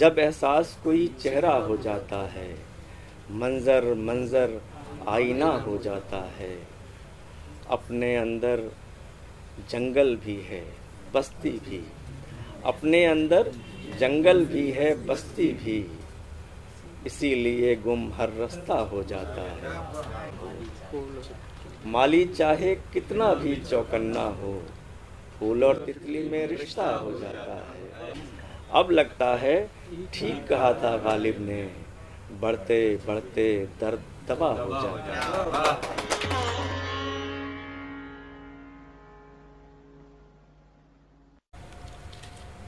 जब एहसास कोई चेहरा हो जाता है, मंजर मंजर आईना हो जाता है। अपने अंदर जंगल भी है, बस्ती भी। अपने अंदर जंगल भी है, बस्ती भी। इसीलिए गुम हर रास्ता हो जाता है। माली चाहे कितना भी चौकन्ना हो, फूल और तितली में रिश्ता हो जाता है। अब लगता है, ठीक कहा था गालिब ने, बढ़ते बढ़ते दर्द दबा हो जाता है।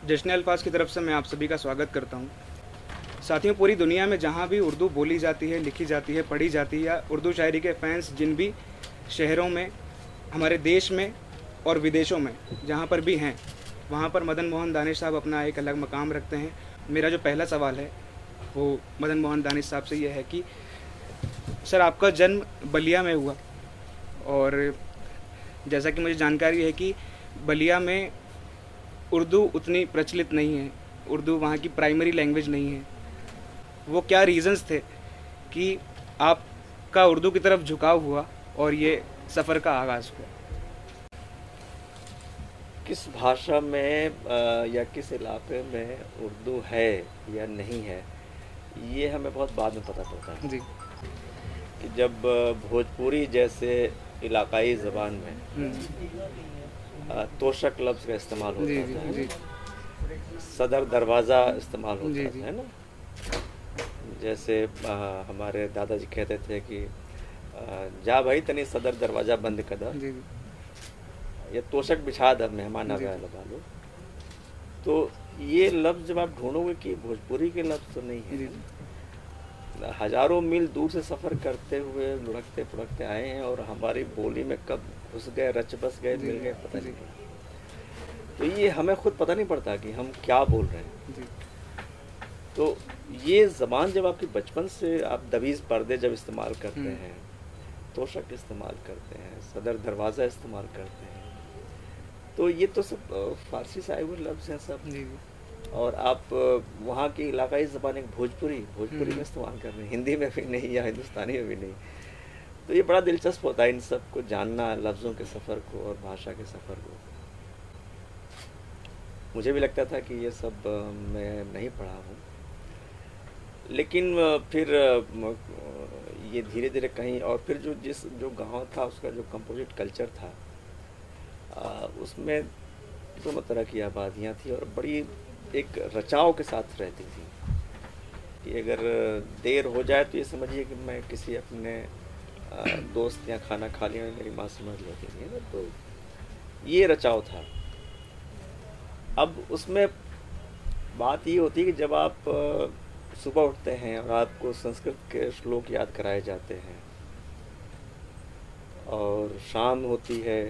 जश्न अल्फाज की तरफ़ से मैं आप सभी का स्वागत करता हूँ। साथियों, पूरी दुनिया में जहाँ भी उर्दू बोली जाती है, लिखी जाती है, पढ़ी जाती है, या उर्दू शायरी के फैंस जिन भी शहरों में, हमारे देश में और विदेशों में जहाँ पर भी हैं वहाँ पर मदन मोहन दानिश साहब अपना एक अलग मकाम रखते हैं। मेरा जो पहला सवाल है, वो मदन मोहन दानिश साहब से यह है कि, सर आपका जन्म बलिया में हुआ और जैसा कि मुझे जानकारी है कि बलिया में उर्दू उतनी प्रचलित नहीं है, उर्दू वहाँ की प्राइमरी लैंग्वेज नहीं है। वो क्या रीजंस थे कि आपका उर्दू की तरफ़ झुकाव हुआ और ये सफ़र का आगाज़ हुआ? किस भाषा में या किस इलाके में उर्दू है या नहीं है ये हमें बहुत बाद में पता चलता है। जी। कि जब भोजपुरी जैसे इलाकाई ज़बान में हम्म, तोशक लफ्ज़ का इस्तेमाल होता जी है जी? सदर दरवाज़ा इस्तेमाल होता जी। है ना? जैसे आ, हमारे दादाजी कहते थे कि आ, जा भाई तनी सदर दरवाज़ा बंद कर दा। जी जी। या तोशक बिछा दा मेहमान आ गया लगा लो। तो ये लफ्ज़ जब आप ढूंढोगे कि भोजपुरी के लफ्ज़ तो नहीं है। हज़ारों मील दूर से सफ़र करते हुए लुढ़कते फुड़कते आए हैं और हमारी बोली में कब घुस गए रच बस गए मिल गए पता नहीं। तो ये हमें खुद पता नहीं पड़ता कि हम क्या बोल रहे हैं। तो ये ज़बान जब आपकी बचपन से आप दबीज़ पर्दे जब इस्तेमाल करते हम्म। हैं तोशक इस्तेमाल करते हैं सदर दरवाज़ा इस्तेमाल करते हैं तो ये तो सब फारसी से आए हुए लफ्ज़ हैं सब। और आप वहाँ की इलाकाई ज़बान एक भोजपुरी भोजपुरी हम्म। में इस्तेमाल कर रहे हैं। हिंदी में भी नहीं या हिंदुस्तानी में भी नहीं। तो ये बड़ा दिलचस्प होता है इन सबको जानना लफ्ज़ों के सफ़र को और भाषा के सफ़र को। मुझे भी लगता था कि ये सब मैं नहीं पढ़ा हूँ। लेकिन फिर ये धीरे धीरे कहीं और फिर जो जिस जो गाँव था उसका जो कंपोजिट कल्चर था उसमें दोनों तरह की आबादियाँ थी और बड़ी एक रचाव के साथ रहती थी। कि अगर देर हो जाए तो ये समझिए कि मैं किसी अपने दोस्त या खाना खा लिया, मेरी माँ समझ लेती थी ना तो ये रचाव था। अब उसमें बात ये होती है कि जब आप सुबह उठते हैं और आपको संस्कृत के श्लोक याद कराए जाते हैं और शाम होती है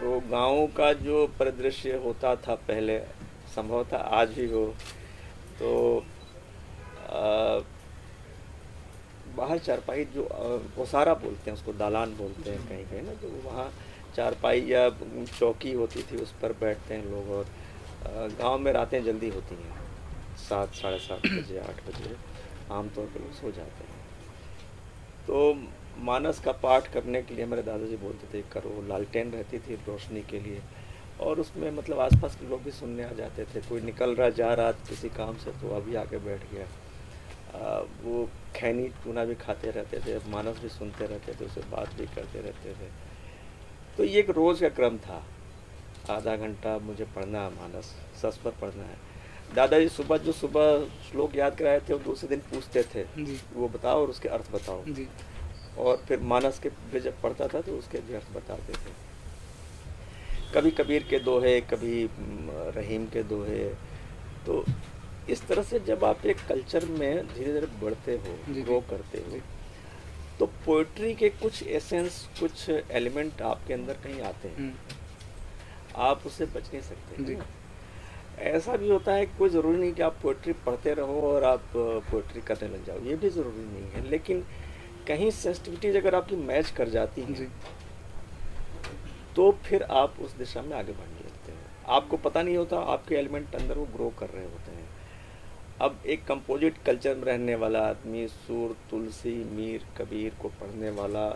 तो गाँव का जो परिदृश्य होता था पहले संभवतः आज भी हो तो अ, बाहर चारपाई जो ओसारा बोलते हैं उसको दालान बोलते हैं कहीं कहीं ना तो वहाँ चारपाई या चौकी होती थी उस पर बैठते हैं लोग और गाँव में रातें जल्दी होती हैं सात साढ़े सात बजे आठ बजे आमतौर पर लोग सो जाते हैं। तो मानस का पाठ करने के लिए हमारे दादाजी बोलते थे करो लालटेन रहती थी रोशनी के लिए। और उसमें मतलब आसपास के लोग भी सुनने आ जाते थे कोई निकल रहा जा रहा किसी काम से तो अभी आके बैठ गया। आ, वो खैनी टूना भी खाते रहते थे मानस भी सुनते रहते थे उससे बात भी करते रहते थे। तो ये एक रोज़ का क्रम था। आधा घंटा मुझे पढ़ना है मानस सस पर पढ़ना है। दादाजी सुबह जो सुबह श्लोक याद कराए थे वो दूसरे दिन पूछते थे जी। वो बताओ और उसके अर्थ बताओ। जी। और फिर मानस के पे जब पढ़ता था तो उसके भी अर्थ बताते थे। कभी कबीर के दोहे कभी रहीम के दोहे। तो इस तरह से जब आप एक कल्चर में धीरे धीरे बढ़ते हो ग्रो करते हो तो पोइट्री के कुछ एसेंस कुछ एलिमेंट आपके अंदर कहीं आते हैं। हम्म, आप उससे बच नहीं सकते? ऐसा भी होता है कोई ज़रूरी नहीं कि आप पोइट्री पढ़ते रहो और आप पोइट्री करने लग जाओ ये भी ज़रूरी नहीं है। लेकिन कहीं सेंसिटिविटीज अगर आपकी मैच कर जाती है जी। तो फिर आप उस दिशा में आगे बढ़ने लगते हैं। आपको पता नहीं होता आपके एलिमेंट अंदर वो ग्रो कर रहे होते हैं। अब एक कंपोजिट कल्चर में रहने वाला आदमी सूर तुलसी मीर कबीर को पढ़ने वाला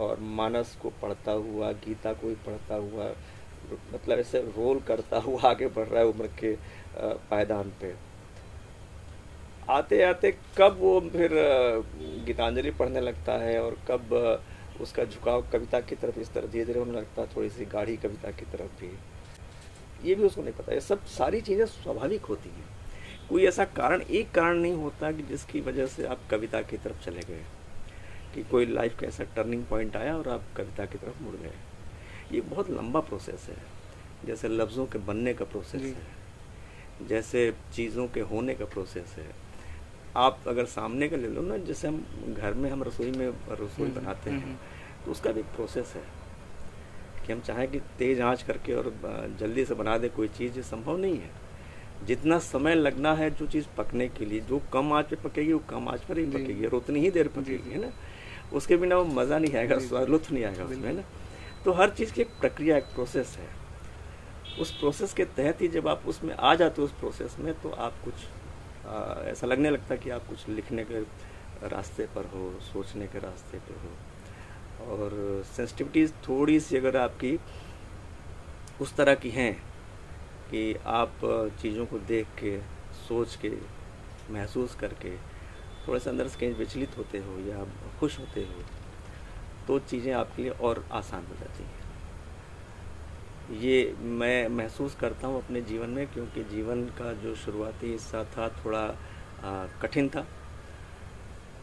और मानस को पढ़ता हुआ गीता को भी पढ़ता हुआ मतलब ऐसे रोल करता हुआ आगे बढ़ रहा है उम्र के पायदान पे। आते आते कब वो फिर गीतांजलि पढ़ने लगता है और कब उसका झुकाव कविता की तरफ़ इस तरह धीरे धीरे होने लगता है थोड़ी सी गाढ़ी कविता की तरफ़ भी। ये भी उसको नहीं पता ये सब सारी चीज़ें स्वाभाविक होती हैं। कोई ऐसा कारण एक कारण नहीं होता कि जिसकी वजह से आप कविता की तरफ़ चले गए कि कोई लाइफ का ऐसा टर्निंग पॉइंट आया और आप कविता की तरफ़ मुड़ गए। ये बहुत लंबा प्रोसेस है जैसे लफ्ज़ों के बनने का प्रोसेस है जैसे चीज़ों के होने का प्रोसेस है। आप अगर सामने का ले लो ना जैसे हम घर में हम रसोई में रसोई हम्म, बनाते हैं हम्म। तो उसका भी प्रोसेस है कि हम चाहें कि तेज़ आँच करके और जल्दी से बना दे कोई चीज़ संभव नहीं है। जितना समय लगना है जो चीज़ पकने के लिए जो कम आँच पे पकेगी वो कम आँच पर ही पकेगी और उतनी ही देर पकेगी है ना? उसके बिना वो मज़ा नहीं आएगा स्वाद लुत्फ नहीं आएगा उसमें ना? तो हर चीज़ की एक प्रक्रिया एक प्रोसेस है। उस प्रोसेस के तहत ही जब आप उसमें आ जाते हो उस प्रोसेस में तो आप कुछ ऐसा लगने लगता कि आप कुछ लिखने के रास्ते पर हो, सोचने के रास्ते पर हो। और सेंसिटिविटीज़ थोड़ी सी अगर आपकी उस तरह की हैं कि आप चीज़ों को देख के, सोच के, महसूस करके थोड़ा सा अंदर से कहीं विचलित होते हो या खुश होते हो तो चीज़ें आपके लिए और आसान हो जाती हैं। ये मैं महसूस करता हूँ अपने जीवन में क्योंकि जीवन का जो शुरुआती हिस्सा था थोड़ा कठिन था।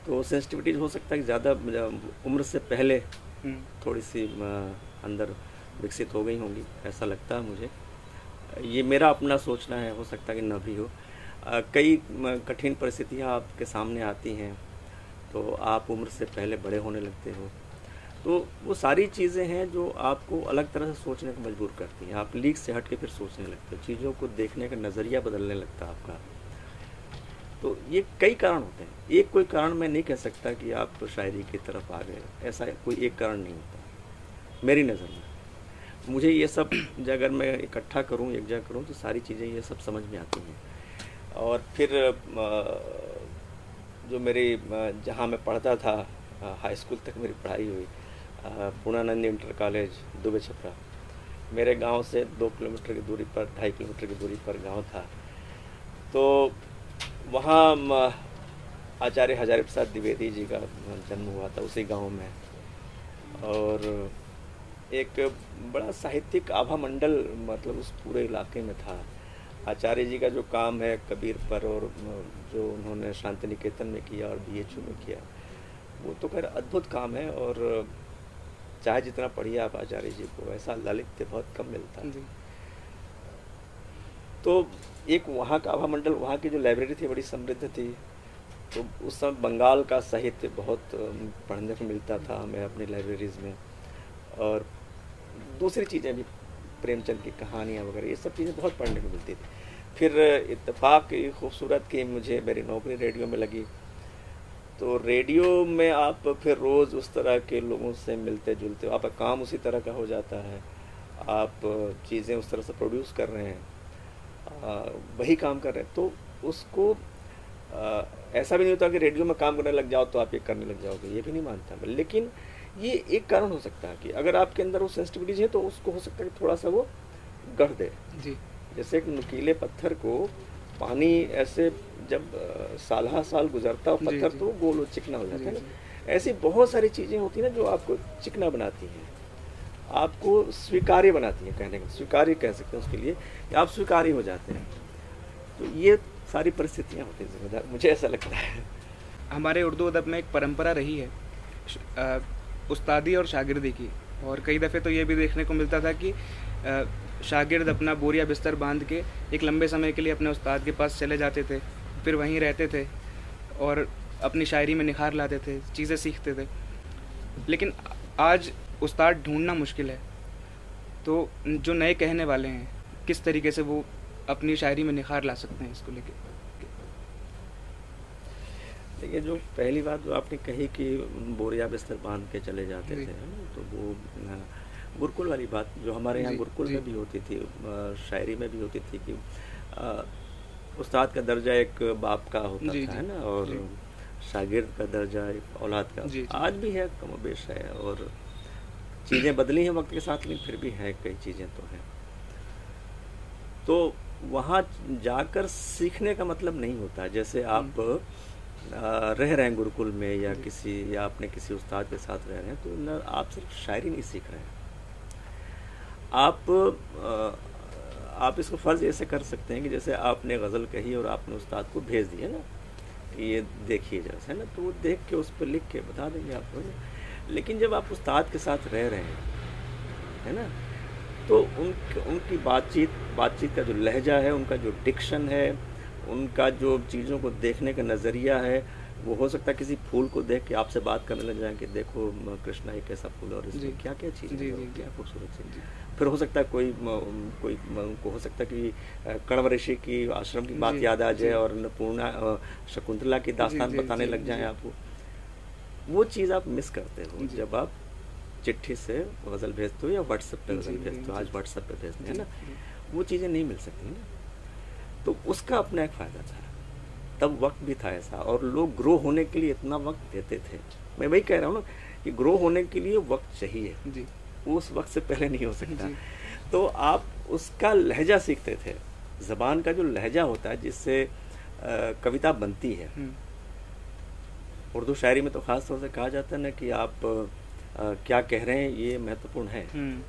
तो सेंसिटिविटीज हो सकता है कि ज़्यादा उम्र से पहले हम्म। थोड़ी सी अंदर विकसित हो गई होंगी ऐसा लगता है मुझे। ये मेरा अपना सोचना है हो सकता है कि न भी हो। कई कठिन परिस्थितियाँ आपके सामने आती हैं तो आप उम्र से पहले बड़े होने लगते हो। तो वो सारी चीज़ें हैं जो आपको अलग तरह से सोचने को मजबूर करती हैं। आप लीक से हट के फिर सोचने लगते हो। चीज़ों को देखने का नज़रिया बदलने लगता है आपका। तो ये कई कारण होते हैं। एक कोई कारण मैं नहीं कह सकता कि आप शायरी की तरफ़ आ गए। ऐसा कोई एक कारण नहीं होता। मेरी नज़र में। मुझे ये सब अगर मैं इकट्ठा करूँ, एक जगह करूँ तो सारी चीज़ें ये सब समझ में आती हैं। और फिर जो मेरी जहाँ मैं पढ़ता था हाई स्कूल तक मेरी पढ़ाई हुई पूर्णानंद इंटर कॉलेज दुबे छपरा। मेरे गाँव से दो किलोमीटर की दूरी पर, ढाई किलोमीटर की दूरी पर गाँव था। तो वहाँ आचार्य हजारी प्रसाद द्विवेदी जी का जन्म हुआ था उसी गाँव में। और एक बड़ा साहित्यिक आभा मंडल मतलब उस पूरे इलाके में था। आचार्य जी का जो काम है कबीर पर और जो उन्होंने शांति निकेतन में किया और बीएचयू में किया, वो तो खैर अद्भुत काम है और चाहे जितना पढ़िए आप आचार्य जी को ऐसा ललित बहुत कम मिलता है। तो एक वहाँ का आभा मंडल वहाँ की जो लाइब्रेरी थी बड़ी समृद्ध थी तो उस समय बंगाल का साहित्य बहुत पढ़ने को मिलता था हमें अपनी लाइब्रेरीज में। और दूसरी चीज़ें भी प्रेमचंद की कहानियाँ वगैरह ये सब चीज़ें बहुत पढ़ने को मिलती थी। फिर इतफाक़ खूबसूरत की मुझे मेरी नौकरी रेडियो में लगी। तो रेडियो में आप फिर रोज़ उस तरह के लोगों से मिलते जुलते हो। आपका काम उसी तरह का हो जाता है। आप चीज़ें उस तरह से प्रोड्यूस कर रहे हैं। वही काम कर रहे हैं। तो उसको आ, ऐसा भी नहीं होता कि रेडियो में काम करने लग जाओ तो आप ये करने लग जाओगे। ये भी नहीं मानता मैं। लेकिन ये एक कारण हो सकता है कि अगर आपके अंदर वो सेंसिटिविटीज है तो उसको हो सकता है कि थोड़ा सा वो गढ़ दे। जी। जैसे एक नुकीले पत्थर को पानी ऐसे जब साल साल गुजरता हो पत्थर तो गोल और चिकना हो जाता है ना। ऐसी बहुत सारी चीज़ें होती हैं ना जो आपको चिकना बनाती हैं। आपको स्वीकार्य बनाती हैं कहने का स्वीकार्य कह सकते हैं उसके लिए कि आप स्वीकार्य हो जाते हैं। तो ये सारी परिस्थितियाँ होती हैं जिम्मेदार मुझे ऐसा लगता है। हमारे उर्दू अदब में एक परंपरा रही है उस्तादी और शागिर्दी की। और कई दफ़े तो ये भी देखने को मिलता था कि शागिर्द अपना बोरिया बिस्तर बाँध के एक लंबे समय के लिए अपने उस्ताद के पास चले जाते थे। फिर वहीं रहते थे और अपनी शायरी में निखार लाते थे चीज़ें सीखते थे। लेकिन आज उस्ताद ढूंढना मुश्किल है। तो जो नए कहने वाले हैं किस तरीके से वो अपनी शायरी में निखार ला सकते हैं इसको लेके? देखिए जो पहली बात जो आपने कही कि बोरिया बिस्तर बाँध के चले जाते थे तो वो गुरुकुल वाली बात जो हमारे यहाँ गुरुकुल में भी होती थी शायरी में भी होती थी कि उस्ताद का दर्जा एक बाप का होता जी, था जी, है ना और। शागिर्द का दर्जा एक औलाद का जी। आज भी है कम बेश है और चीज़ें बदली हैं वक्त के साथ लेकिन फिर भी है कई चीज़ें तो हैं तो वहाँ जाकर सीखने का मतलब नहीं होता जैसे आप हम्म। रह रहे हैं गुरुकुल में या किसी या अपने किसी उस्ताद के साथ रह रहे हैं तो न आप सिर्फ़ शायरी नहीं सीख रहे हैं आप आप इसको फ़र्ज़ ऐसे कर सकते हैं कि जैसे आपने गज़ल कही और आपने उस्ताद को भेज दिया ना कि ये देखिए जैसे है ना? तो वो देख के उस पर लिख के बता देंगे आपको है ना? लेकिन जब आप उस्ताद के साथ रह रहे हैं है ना? तो उन उनकी बातचीत बातचीत का जो लहजा है उनका जो डिक्शन है उनका जो चीज़ों को देखने का नज़रिया है वो हो सकता है किसी फूल को देख के आपसे बात करने लग जाए कि देखो कृष्णा एक कैसा फूल और। इसमें क्या क्या चीज़ है क्या खूबसूरत चीज़ फिर हो सकता है कोई कोई उनको हो सकता है कि कण्व ऋषि की आश्रम की बात याद आ जाए और अन्नपूर्णा शकुंतला की दास्तान बताने लग जाए आपको वो। चीज़ आप मिस करते हो जब आप चिट्ठी से गज़ल भेजते हो या व्हाट्सएप पे गज़ल भेजते हो आज व्हाट्सएप पे भेजते हैं ना? वो चीज़ें नहीं मिल सकती ना। तो उसका अपना एक फ़ायदा था। तब वक्त भी था ऐसा और लोग ग्रो होने के लिए इतना वक्त देते थे। मैं वही कह रहा हूँ ना कि ग्रो होने के लिए वक्त चाहिए। जी। उस वक्त से पहले नहीं हो सकता। तो आप उसका लहजा सीखते थे। ज़बान का जो लहजा होता है जिससे कविता बनती है। हम्म, उर्दू शायरी में तो ख़ास तौर से कहा जाता है ना कि आप अ, क्या कह रहे हैं ये महत्वपूर्ण है। हम्म,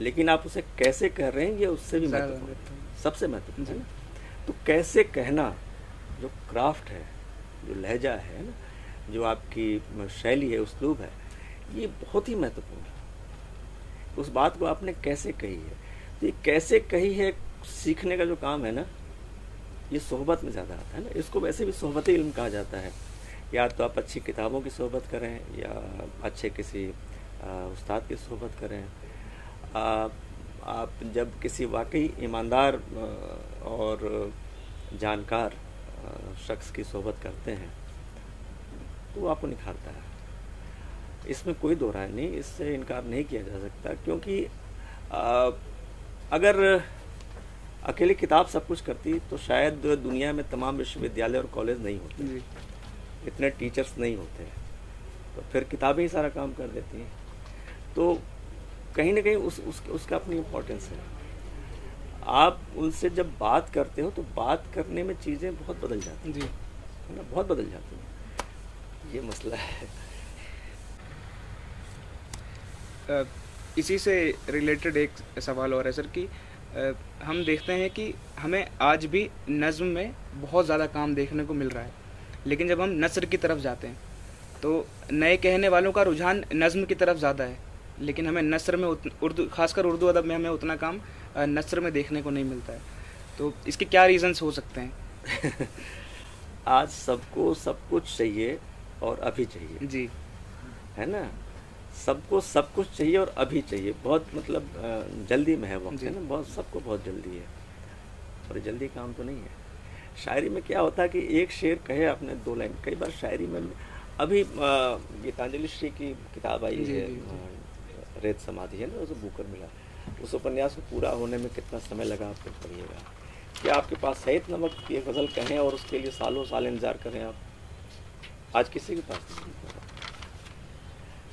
लेकिन आप उसे कैसे कह रहे हैं ये उससे भी महत्वपूर्ण सबसे महत्वपूर्ण है। तो कैसे कहना जो क्राफ्ट है जो लहजा है ना जो आपकी शैली है उसलूब है ये बहुत ही महत्वपूर्ण है। उस बात को आपने कैसे कही है? तो ये कैसे कही है सीखने का जो काम है ना, ये सोहबत में ज़्यादा आता है ना। इसको वैसे भी सोहबत इल्म कहा जाता है। या तो आप अच्छी किताबों की सोहबत करें, या अच्छे किसी उस्ताद की सोहबत करें। आप जब किसी वाकई ईमानदार और जानकार शख्स की सोहबत करते हैं तो वो आपको निखारता है। इसमें कोई दो राय नहीं इससे इनकार नहीं किया जा सकता क्योंकि आ, अगर अकेली किताब सब कुछ करती तो शायद दुनिया में तमाम विश्वविद्यालय और कॉलेज नहीं होते। इतने टीचर्स नहीं होते तो फिर किताबें ही सारा काम कर देती हैं। तो कहीं ना कहीं उस, उस उसका अपनी इम्पोर्टेंस है। आप उनसे जब बात करते हो तो बात करने में चीज़ें बहुत बदल जाती जी। हैं है ना? बहुत बदल जाती हैं। ये मसला है अ, इसी से रिलेटेड एक सवाल और है सर कि हम देखते हैं कि हमें आज भी नज़म में बहुत ज़्यादा काम देखने को मिल रहा है। लेकिन जब हम नसर की तरफ़ जाते हैं तो नए कहने वालों का रुझान नज़म की तरफ़ ज़्यादा है। लेकिन हमें नसर में उर्दू खासकर उर्दू अदब में हमें उतना काम नसर में देखने को नहीं मिलता है। तो इसके क्या रीज़न्स हो सकते हैं? आज सबको सब कुछ चाहिए और अभी चाहिए। जी। है ना? सबको सब कुछ चाहिए और अभी चाहिए। बहुत मतलब जल्दी में है वक्त है ना? बहुत सबको बहुत जल्दी है। और जल्दी काम तो नहीं है। शायरी में क्या होता है कि एक शेर कहे आपने दो लाइन। कई बार शायरी में अभी गीतांजलि श्री की किताब आई है रेत समाधि है ना उसे बुकर मिला। उस उपन्यास को पूरा होने में कितना समय लगा आपको पढ़िएगा। क्या आपके पास है इतना वक्त कि ये गज़ल कहें और उसके लिए सालों साल इंतज़ार करें आप? आज किसी के पास नहीं।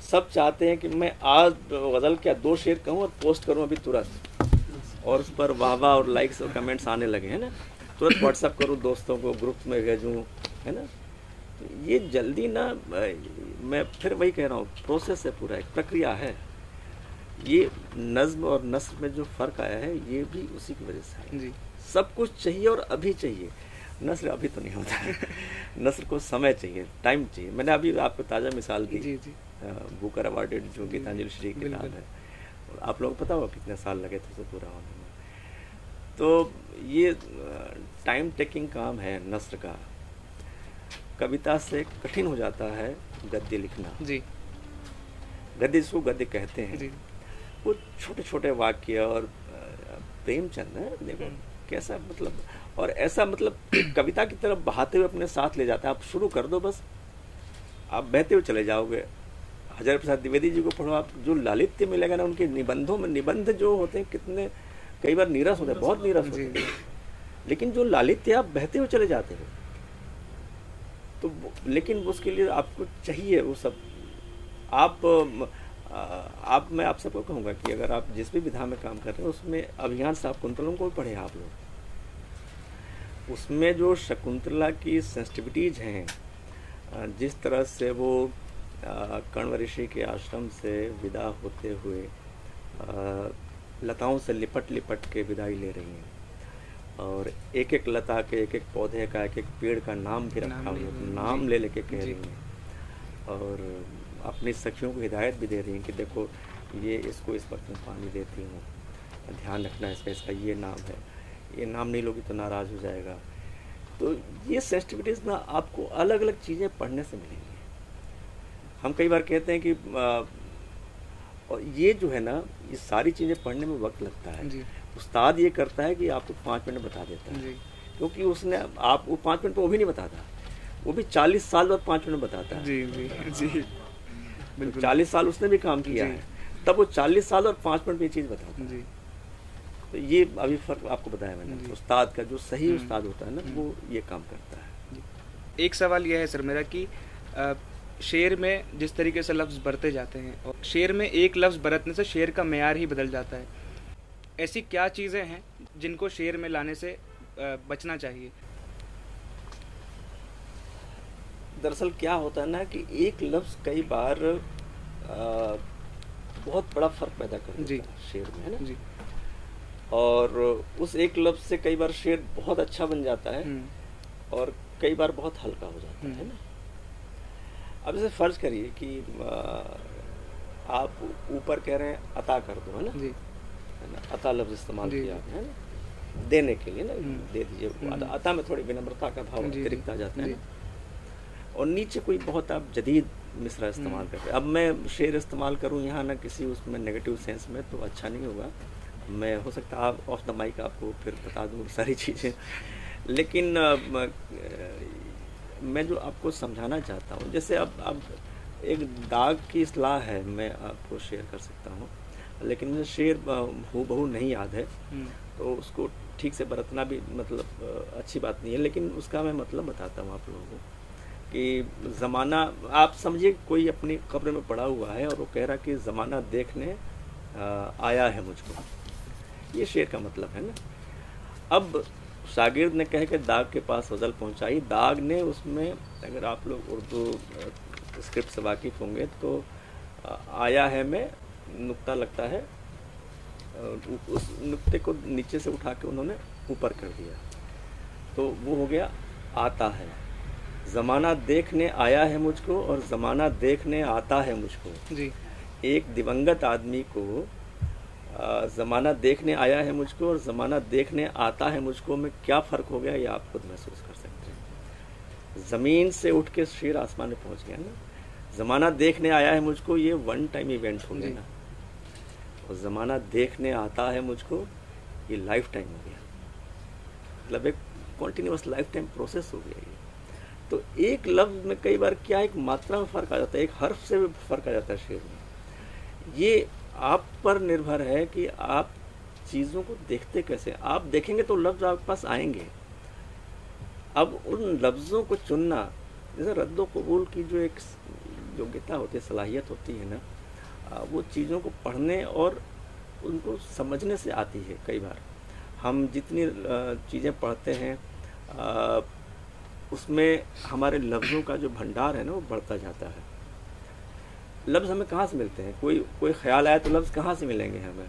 सब चाहते हैं कि मैं आज गज़ल क्या दो शेर कहूँ और पोस्ट करूँ अभी तुरंत। और उस पर वाह वाह और लाइक्स और कमेंट्स आने लगे हैं ना? तुरंत व्हाट्सअप करूँ दोस्तों को ग्रुप में भेजूँ है ना? तो ये जल्दी ना मैं फिर वही कह रहा हूँ प्रोसेस है पूरा एक प्रक्रिया है। ये नज्म और नस्र में जो फ़र्क आया है ये भी उसी की वजह से है। जी। सब कुछ चाहिए और अभी चाहिए। नस्ल अभी तो नहीं होता। है नस्र को समय चाहिए टाइम चाहिए। मैंने अभी आपको ताज़ा मिसाल दी। जी जी। बुकर अवार्डेड जो गीतांजलि श्री की किताब। है। और आप लोगों को पता होगा कितने साल लगे थे उसे पूरा होने में। तो ये टाइम टेकिंग काम है नस्र का। कविता से कठिन हो जाता है गद्य लिखना। जी। गद्य जिसको गद्य कहते हैं। जी। वो छोटे छोटे वाक्य और प्रेमचंद है देखो हम्म। कैसा मतलब और ऐसा मतलब कविता की तरफ़ बहाते हुए अपने साथ ले जाता है। आप शुरू कर दो बस। आप बहते हुए चले जाओगे। हजारे प्रसाद द्विवेदी जी को पढ़ो आप जो लालित्य मिलेगा ना उनके निबंधों में निबंध जो होते हैं कितने कई बार नीरस होते हैं बहुत नीरस होते हैं। लेकिन जो लालित्य आप बहते हुए चले जाते हो। तो लेकिन उसके लिए आपको चाहिए वो सब। आप आप मैं आप सबको कहूँगा कि अगर आप जिस भी विधा में काम कर रहे हैं उसमें अभियान साहब कुंतलों को पढ़े आप लोग। उसमें जो शकुंतला की सेंसिटिविटीज हैं जिस तरह से वो कण्व ऋषि के आश्रम से विदा होते हुए लताओं से लिपट लिपट के विदाई ले रही हैं। और एक एक लता के एक एक पौधे का एक एक पेड़ का नाम भी रखा हुआ नाम ले लेके कह रही हैं। और अपनी सखियों को हिदायत भी दे रही हैं कि देखो ये इसको इस वक्त में पानी देती हूँ। ध्यान रखना इसका इसका ये नाम है। ये नाम नहीं लोगी तो नाराज़ हो जाएगा। तो ये सेंसिटिविटीज़ ना आपको अलग अलग चीज़ें पढ़ने से मिलेंगी। हम कई बार कहते हैं कि और ये जो है ना ये सारी चीज़ें पढ़ने में वक्त लगता है। उस्ताद ये करता है कि आपको पाँच मिनट बता देता है। क्योंकि उसने आप वो पाँच मिनट पर वो भी नहीं बताता। वो भी चालीस साल बाद पाँच मिनट बताता है। जी जी जी। बिल्कुल। चालीस साल उसने भी काम किया है। तब वो चालीस साल और पाँच मिनट में ये चीज़ बताता है। तो ये अभी फ़र्क आपको बताया मैंने। उस्ताद का जो सही हम्म। उस्ताद होता है ना वो ये काम करता है। एक सवाल यह है सर मेरा कि शेर में जिस तरीके से लफ्ज़ बरते जाते हैं और शेर में एक लफ्ज़ बरतने से शेर का मैार ही बदल जाता है। ऐसी क्या चीज़ें हैं जिनको शेर में लाने से बचना चाहिए? दरअसल क्या होता है ना कि एक लफ्ज़ कई बार आ, बहुत बड़ा फ़र्क पैदा कर जी। शेर में है ना? जी। और उस एक लफ्ज़ से कई बार शेर बहुत अच्छा बन जाता है हम्म। और कई बार बहुत हल्का हो जाता है हम्म। ना? अब इसे फ़र्ज़ करिए कि आप ऊपर कह रहे हैं अता कर दो है ना? जी। है ना? अता लफ्ज इस्तेमाल किया है ना? देने के लिए ना हम्म। दे दीजिए हम्म। अता। में थोड़ी विनम्रता का भाव अतिरिक्त आ जाता है और नीचे कोई बहुत आप जदीद मिसरा इस्तेमाल हम्म। करते अब मैं शेर इस्तेमाल करूँ यहाँ ना किसी उसमें नेगेटिव सेंस में तो अच्छा नहीं होगा। मैं हो सकता आप ऑफ़ द माइक आपको फिर बता दूँ सारी चीज़ें। लेकिन मैं जो आपको समझाना चाहता हूँ जैसे अब अब एक दाग की सलाह है मैं आपको शेयर कर सकता हूँ लेकिन मुझे शेर हूँ बहू नहीं याद है। हम्म। तो उसको ठीक से बरतना भी मतलब अच्छी बात नहीं है लेकिन उसका मैं मतलब बताता हूँ आप लोगों को कि ज़माना आप समझिए कोई अपनी कब्र में पड़ा हुआ है और वो कह रहा कि ज़माना देखने आया है मुझको। ये शेर का मतलब है ना। अब शागिर्द ने कह के दाग के पास गज़ल पहुंचाई। दाग ने उसमें अगर आप लोग उर्दू स्क्रिप्ट से वाकिफ़ होंगे तो आया है में नुक्ता लगता है। उस नुक्ते को नीचे से उठा के उन्होंने ऊपर कर दिया। तो वो हो गया आता है। ज़माना देखने आया है मुझको और ज़माना देखने आता है मुझको। जी। एक दिवंगत आदमी को ज़माना देखने आया है मुझको और ज़माना देखने आता है मुझको में क्या फ़र्क हो गया ये आप खुद महसूस कर सकते हैं। ज़मीन से उठ के शेर आसमान में पहुँच गया ना। ज़माना देखने आया है मुझको ये वन टाइम इवेंट हो गया ना। और ज़माना देखने आता है मुझको ये लाइफ टाइम हो गया। मतलब एक कॉन्टीन्यूस लाइफ टाइम प्रोसेस हो गया ये। तो एक लफ्ज़ में कई बार क्या एक मात्रा में फ़र्क आ जाता है एक हर्फ से भी फ़र्क आ जाता है शेर में। ये आप पर निर्भर है कि आप चीज़ों को देखते कैसे आप देखेंगे तो लफ्ज़ आपके पास आएँगे। अब उन लफ्ज़ों को चुनना, जैसे रद्द कबूल की जो एक योग्यता होती है, सलाहियत होती है ना वो चीज़ों को पढ़ने और उनको समझने से आती है कई बार। हम जितनी चीज़ें पढ़ते हैं उसमें हमारे लफ्ज़ों का जो भंडार है ना, वो बढ़ता जाता है। लफ्ज़ हमें कहाँ से मिलते हैं? कोई कोई ख्याल आया तो लफ्ज़ कहाँ से मिलेंगे हमें?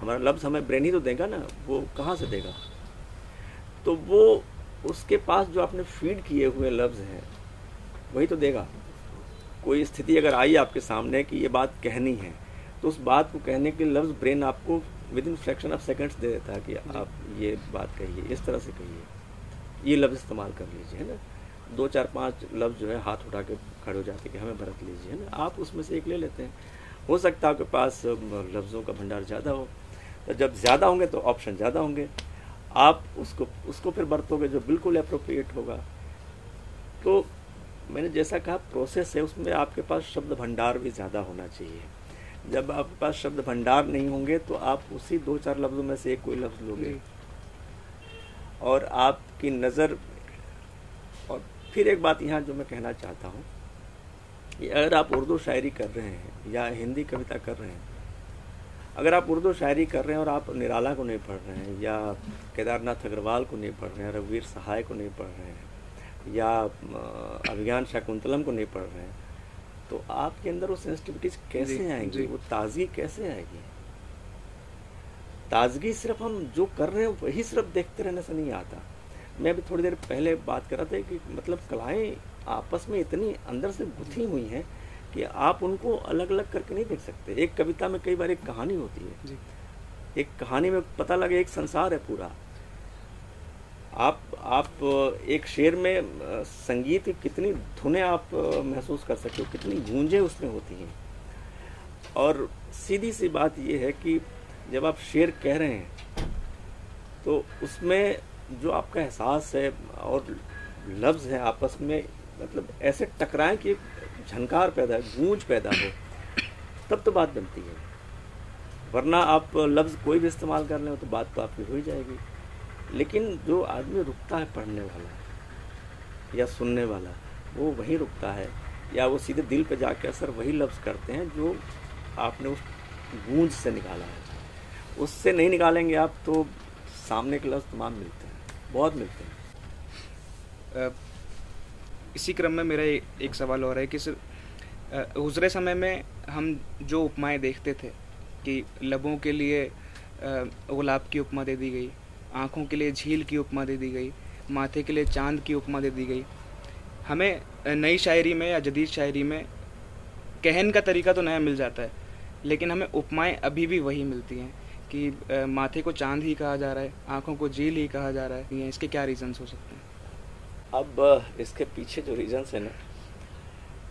हमारा लफ्ज़ हमें ब्रेन ही तो देगा ना, वो कहाँ से देगा? तो वो उसके पास जो आपने फ़ीड किए हुए लफ्ज़ हैं, वही तो देगा। कोई स्थिति अगर आई आपके सामने कि ये बात कहनी है तो उस बात को कहने के लफ्ज़ ब्रेन आपको within fraction of seconds दे देता है कि आप ये बात कहिए, इस तरह से कहिए। ये लफ्ज़ इस्तेमाल कर लीजिए, है ना? दो चार पाँच लफ्ज़ जो है हाथ उठा के खड़े हो जाते हैं कि हमें बरत लीजिए ना? आप उसमें से एक ले लेते हैं। हो सकता है आपके पास लफ्ज़ों का भंडार ज़्यादा हो। तो जब ज़्यादा होंगे तो ऑप्शन ज़्यादा होंगे। आप उसको उसको फिर बरतोगे जो बिल्कुल अप्रोप्रिएट होगा। तो मैंने जैसा कहा प्रोसेस है उसमें आपके पास शब्द भंडार भी ज़्यादा होना चाहिए। जब आपके पास शब्द भंडार नहीं होंगे तो आप उसी दो चार लफ्ज़ों में से एक कोई लफ्ज़ लोगे। और आपकी नज़र और फिर एक बात यहाँ जो मैं कहना चाहता हूँ कि अगर आप उर्दू शायरी कर रहे हैं या हिंदी कविता कर रहे हैं अगर आप उर्दू शायरी कर रहे हैं और आप निराला को नहीं पढ़ रहे हैं या केदारनाथ अग्रवाल को नहीं पढ़ रहे हैं रघुवीर सहाय को नहीं पढ़ रहे हैं या अभिज्ञान शकुंतलम को नहीं पढ़ रहे हैं तो आपके अंदर वो सेंसिटिविटीज कैसे आएँगी? वो ताजगी कैसे आएगी? ताजगी सिर्फ़ हम जो कर रहे हैं वही सिर्फ़ देखते रहने से नहीं आता। मैं अभी थोड़ी देर पहले बात कर रहा था कि मतलब कलाएँ आपस में इतनी अंदर से गुथी हुई हैं कि आप उनको अलग अलग करके नहीं देख सकते। एक कविता में कई बार एक कहानी होती है। जी। एक कहानी में पता लगे एक संसार है पूरा। आप आप एक शेर में संगीत की कितनी धुनें आप महसूस कर सकते हो कितनी गूंजें उसमें होती हैं। और सीधी सी बात यह है कि जब आप शेर कह रहे हैं तो उसमें जो आपका एहसास है और लफ्ज़ है आपस में मतलब ऐसे टकराएँ कि झनकार पैदा गूंज पैदा हो, तब तो बात बनती है। वरना आप लफ्ज़ कोई भी इस्तेमाल कर लें तो बात तो आपकी हो ही जाएगी। लेकिन जो आदमी रुकता है पढ़ने वाला या सुनने वाला, वो वहीं रुकता है, या वो सीधे दिल पे जाके असर वही लफ्ज़ करते हैं जो आपने उस गूंज से निकाला है। उससे नहीं निकालेंगे आप तो सामने के लफ्ज़ तमाम मिलते हैं। बहुत मिलते हैं। इसी क्रम में मेरा एक सवाल और है कि सर गुजरे समय में हम जो उपमाएँ देखते थे कि लबों के लिए गुलाब की उपमा दे दी गई, आँखों के लिए झील की उपमा दे दी गई, माथे के लिए चाँद की उपमा दे दी गई, हमें नई शायरी में या जदीद शायरी में कहन का तरीका तो नया मिल जाता है, लेकिन हमें उपमाएँ अभी भी वही मिलती हैं। कि माथे को चाँद ही कहा जा रहा है, आँखों को झील ही कहा जा रहा है इसके क्या रीजंस हो सकते हैं? अब, इसके पीछे जो रीजंस है ना,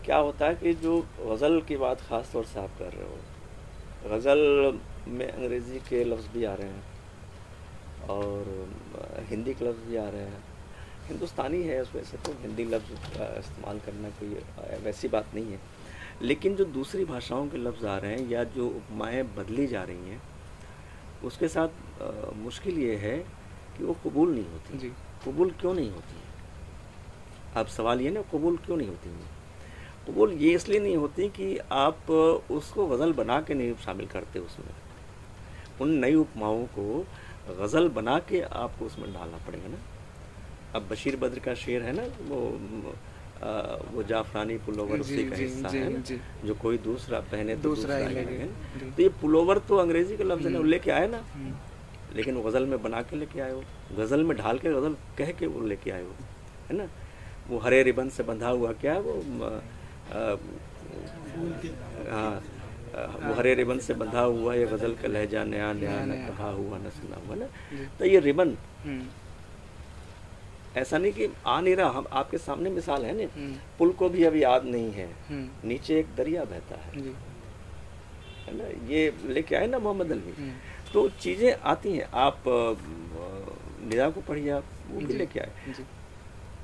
क्या होता है कि जो गज़ल की बात ख़ास तौर से आप कर रहे हो, गज़ल में अंग्रेज़ी के लफ्ज़ भी आ रहे हैं, और हिंदी के लफ्ज़ भी आ रहे हैं, हिंदुस्तानी है उस वजह से तो हिंदी लफ्ज़ इस्तेमाल करना कोई वैसी बात नहीं है, लेकिन जो दूसरी भाषाओं के लफ्ज़ आ रहे हैं या जो उपमाएँ बदली जा रही हैं उसके साथ आ, मुश्किल ये है कि वो कबूल नहीं होती। जी। कबूल क्यों नहीं होती है? अब सवाल ये ना कबूल क्यों नहीं होती है? कबूल ये इसलिए नहीं होती कि आप उसको गज़ल बना के नहीं शामिल करते उसमें। उन नई उपमाओं को गज़ल बना के आपको उसमें डालना पड़ेगा ना। अब बशीर बद्र का शेर है ना वो वो जाफरानी पुलोवर उसी का हिस्सा है ना जो। कोई दूसरा पहने तो दूसरा, ही लगे तो ये पुलोवर तो अंग्रेज़ी का लफ्ज़ है ना हम्म। लेके आए ना। हम्म। लेकिन गज़ल में बना के लेके आए हो। गज़ल में ढाल के गज़ल कह के वो लेके आए हो है ना। वो हरे रिबन से बंधा हुआ क्या है वो हाँ वो हरे रिबन से बंधा हुआ ये गज़ल का लहजा नया नया न कहा हुआ न सुना हुआ ना। तो ये रिबन हम्म। ऐसा नहीं कि आ नहीं रहा हम आपके सामने मिसाल है ना। हम्म। पुल को भी अभी याद नहीं है। हम्म। नीचे एक दरिया बहता है। है ना ये लेके आए ना मोहम्मद अली। तो चीज़ें आती हैं। आप निदा को पढ़िए आप वो भी लेके आए।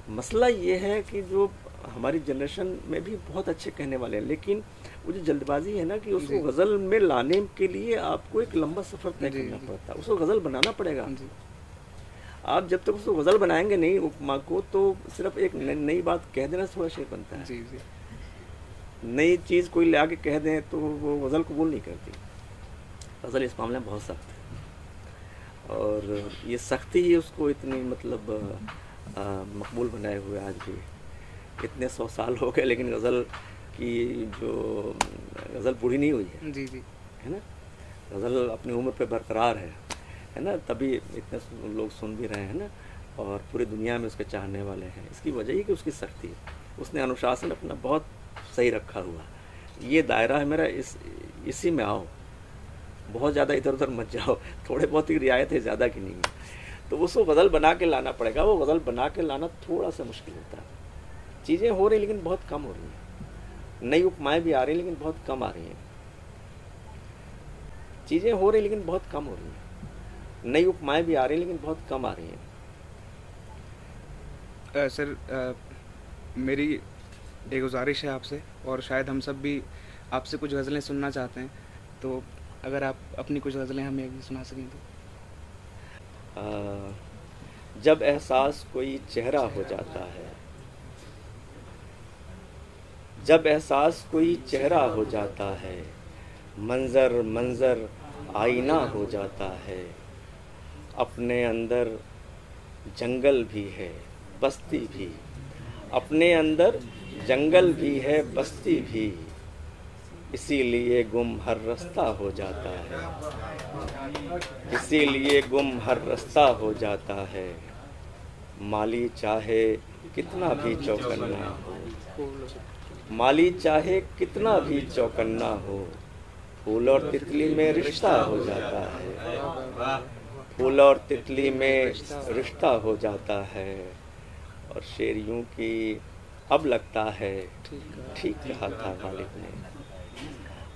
मसला ये है कि जो हमारी जनरेशन में भी बहुत अच्छे कहने वाले हैं लेकिन वो जो जल्दबाजी है ना कि उसको गज़ल में लाने के लिए आपको एक लंबा सफ़र तय करना पड़ता है। उसको गज़ल बनाना पड़ेगा। आप जब तक उसको गज़ल बनाएँगे नहीं उपमा को तो सिर्फ़ एक नई बात कह देना थोड़ा शेर बनता है। जी जी। नई चीज़ कोई ले आके कह दें तो वो गज़ल कबूल नहीं करती। गज़ल इस मामले में बहुत सख्त है। और ये सख्ती ही उसको इतनी मतलब मकबूल बनाए हुए आज भी। इतने सौ साल हो गए लेकिन गज़ल की जो गज़ल बूढ़ी नहीं हुई है। जी जी। है ना? गज़ल अपनी उम्र पे बरकरार है। है ना? तभी इतने लोग सुन भी रहे हैं ना? और पूरी दुनिया में उसके चाहने वाले हैं। इसकी वजह ही कि उसकी सख्ती है। उसने अनुशासन अपना बहुत सही रखा हुआ ये दायरा है मेरा, इस, इसी में आओ। बहुत ज़्यादा इधर उधर मत जाओ। थोड़े बहुत ही रियायत है ज़्यादा की नहीं है। तो उसको गज़ल बना के लाना पड़ेगा। वो गज़ल बना के लाना थोड़ा सा मुश्किल होता है। चीज़ें हो रही लेकिन बहुत कम हो रही हैं। नई उपमाएँ भी आ रही हैं लेकिन बहुत कम आ रही हैं। चीज़ें हो रही लेकिन बहुत कम हो रही हैं। नई उपमाएँ भी आ रही हैं लेकिन बहुत कम आ रही हैं। सर मेरी एक गुजारिश है आपसे और शायद हम सब भी आपसे कुछ गज़लें सुनना चाहते हैं तो अगर आप अपनी कुछ गज़लें हमें सुना सकें तो। जब एहसास कोई चेहरा हो जाता है जब एहसास कोई चेहरा हो जाता है मंजर मंजर आईना हो जाता है अपने अंदर जंगल भी है, बस्ती भी। अपने अंदर जंगल भी है, बस्ती भी। इसीलिए गुम हर रास्ता हो जाता है। इसीलिए गुम हर रास्ता हो जाता है। माली चाहे कितना भी चौकन्ना हो। माली चाहे कितना भी चौकन्ना हो। फूल और तितली में रिश्ता हो जाता है। फूल और तितली में रिश्ता हो जाता है और शेर यूँ की अब लगता है, ठीक कहा था गालिब ने।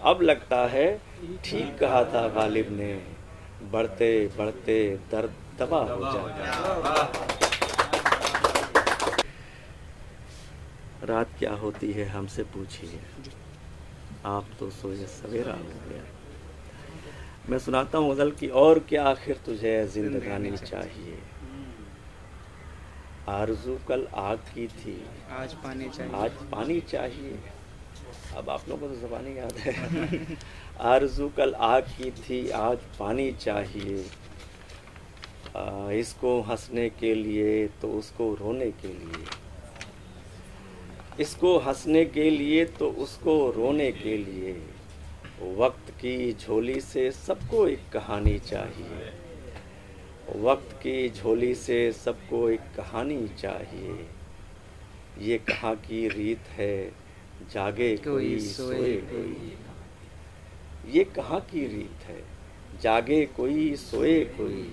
अब लगता है, ठीक कहा था गालिब ने। बढ़ते बढ़ते दर्द तबाह हो जाता है। रात क्या होती है हमसे पूछिए। आप तो सोए सवेरा हो गया। मैं सुनाता हूँ गज़ल की और क्या आखिर तुझे जिंदगानी चाहिए? आरज़ू कल आग की थी। आज पानी चाहिए। आज पानी चाहिए। अब आप लोगों को तो जबानी याद है। आरज़ू कल आग की थी आज पानी चाहिए। आ, इसको हंसने के लिए तो उसको रोने के लिए। इसको हंसने के लिए तो उसको रोने के लिए। वक्त की झोली से सबको एक कहानी चाहिए। वक्त की झोली से सबको एक कहानी चाहिए। ये कहाँ की रीत है जागे कोई सोए कोई ये कहाँ की रीत है जागे कोई सोए कोई।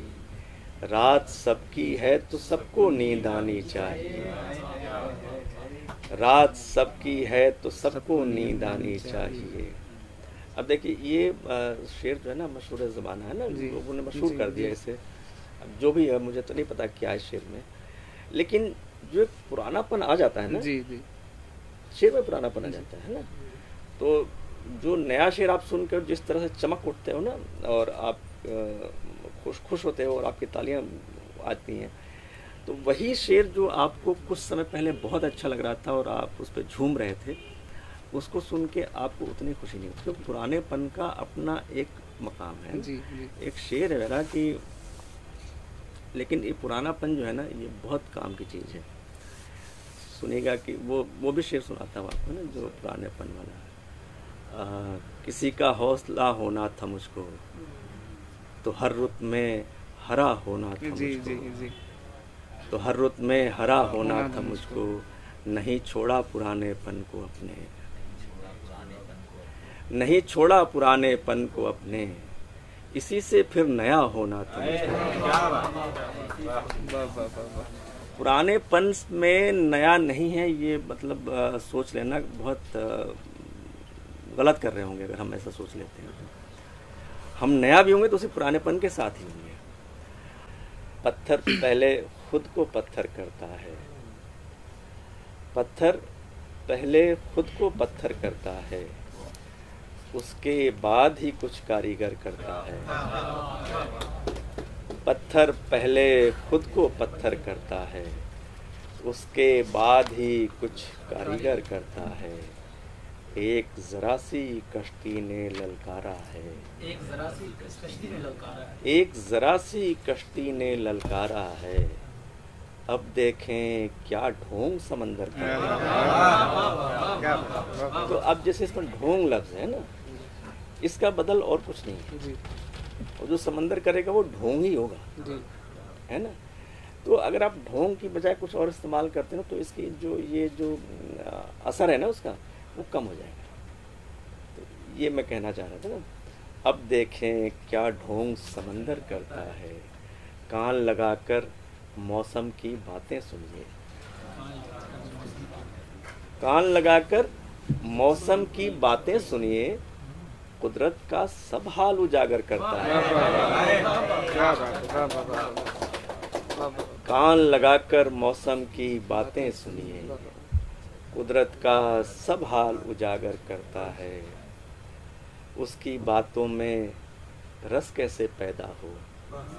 रात सबकी है तो सबको नींद आनी चाहिए। रात सबकी है तो सबको नींद आनी चाहिए। अब देखिए ये शेर जो है ना मशहूर ज़माना है ना लोगों ने मशहूर कर दिया इसे। अब जो भी है मुझे तो नहीं पता क्या है शेर में। लेकिन जो एक पुरानापन आ जाता है ना जी जी। शेर में पुरानापन आ जाता है ना। तो जो नया शेर आप सुनकर जिस तरह से चमक उठते हो ना और आप खुश खुश होते हो और आपकी तालियाँ आती हैं तो वही शेर जो आपको कुछ समय पहले बहुत अच्छा लग रहा था और आप उस पर झूम रहे थे उसको सुन के आपको उतनी खुशी नहीं होती। क्योंकि पुरानेपन का अपना एक मकाम है। जी, जी। एक शेर है ना कि लेकिन ये पुरानापन जो है ना ये बहुत काम की चीज़ है। सुनेगा कि वो वो भी शेर सुनाता हूँ आपको ना जो पुरानेपन वाला आ, किसी का हौसला होना था मुझको तो हर रुत में हरा होना था जी मुझको। जी जी। तो हर रुत में हरा होना था मुझको नहीं छोड़ा पुराने पन को अपने। नहीं छोड़ा पुराने पन को अपने। इसी से फिर नया होना था। पुराने पुरानेपन में नया नहीं है ये मतलब सोच लेना बहुत गलत कर रहे होंगे अगर हम ऐसा सोच लेते हैं तो। हम नया भी होंगे तो उसी पुरानेपन के साथ ही होंगे। पत्थर पहले खुद को पत्थर करता है। पत्थर पहले खुद को पत्थर करता है। उसके बाद ही कुछ कारीगर करता है। पत्थर पहले खुद को पत्थर करता है उसके बाद ही कुछ कारीगर करता है। एक जरा सी कश्ती ने ललकारा है। एक जरा सी कश्ती में ललकारा है। एक जरा सी कश्ती ने ललकारा है। अब देखें क्या ढोंग समंदर का। तो अब जैसे इसमें ढोंग लफ्ज है ना इसका बदल और कुछ नहीं है। जी। और जो समंदर करेगा वो ढोंग ही होगा। जी। है ना? तो अगर आप ढोंग की बजाय कुछ और इस्तेमाल करते हो तो इसकी जो ये जो असर है ना उसका वो कम हो जाएगा। तो ये मैं कहना चाह रहा था ना अब देखें क्या ढोंग समंदर करता है। कान लगाकर मौसम की बातें सुनिए। कान लगाकर मौसम की बातें सुनिए। कुदरत का सब हाल उजागर करता है। कान लगाकर मौसम की बातें सुनिए। कुदरत का सब हाल उजागर करता है। उसकी बातों में रस कैसे पैदा हो?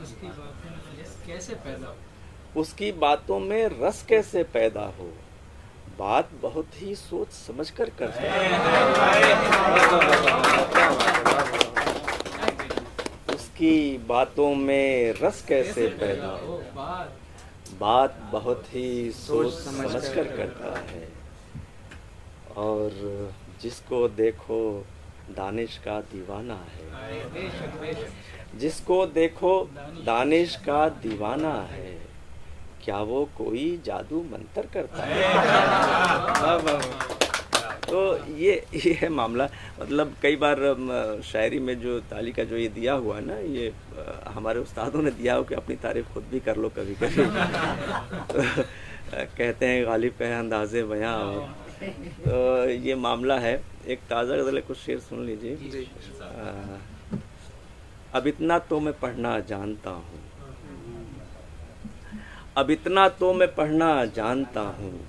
उसकी बातें में कैसे पैदा हो? उसकी बातों में रस कैसे पैदा हो? बात बहुत ही सोच समझ कर करते है। उसकी बातों में रस कैसे पैदा हो? बात बहुत ही सोच समझ कर करता है। और जिसको देखो दानिश का दीवाना है। जिसको देखो दानिश का दीवाना है। क्या वो कोई जादू मंतर करता है? तो ये ये है मामला। मतलब कई बार शायरी में जो ताली का जो ये दिया हुआ ना ये हमारे उस्तादों ने दिया हो कि अपनी तारीफ़ खुद भी कर लो कभी कभी। तो, कहते हैं गालिब है अंदाजे बयां तो ये मामला है। एक ताज़ा गज़ल कुछ शेर सुन लीजिए। अब इतना तो मैं पढ़ना जानता हूँ। अब इतना तो मैं पढ़ना जानता हूँ।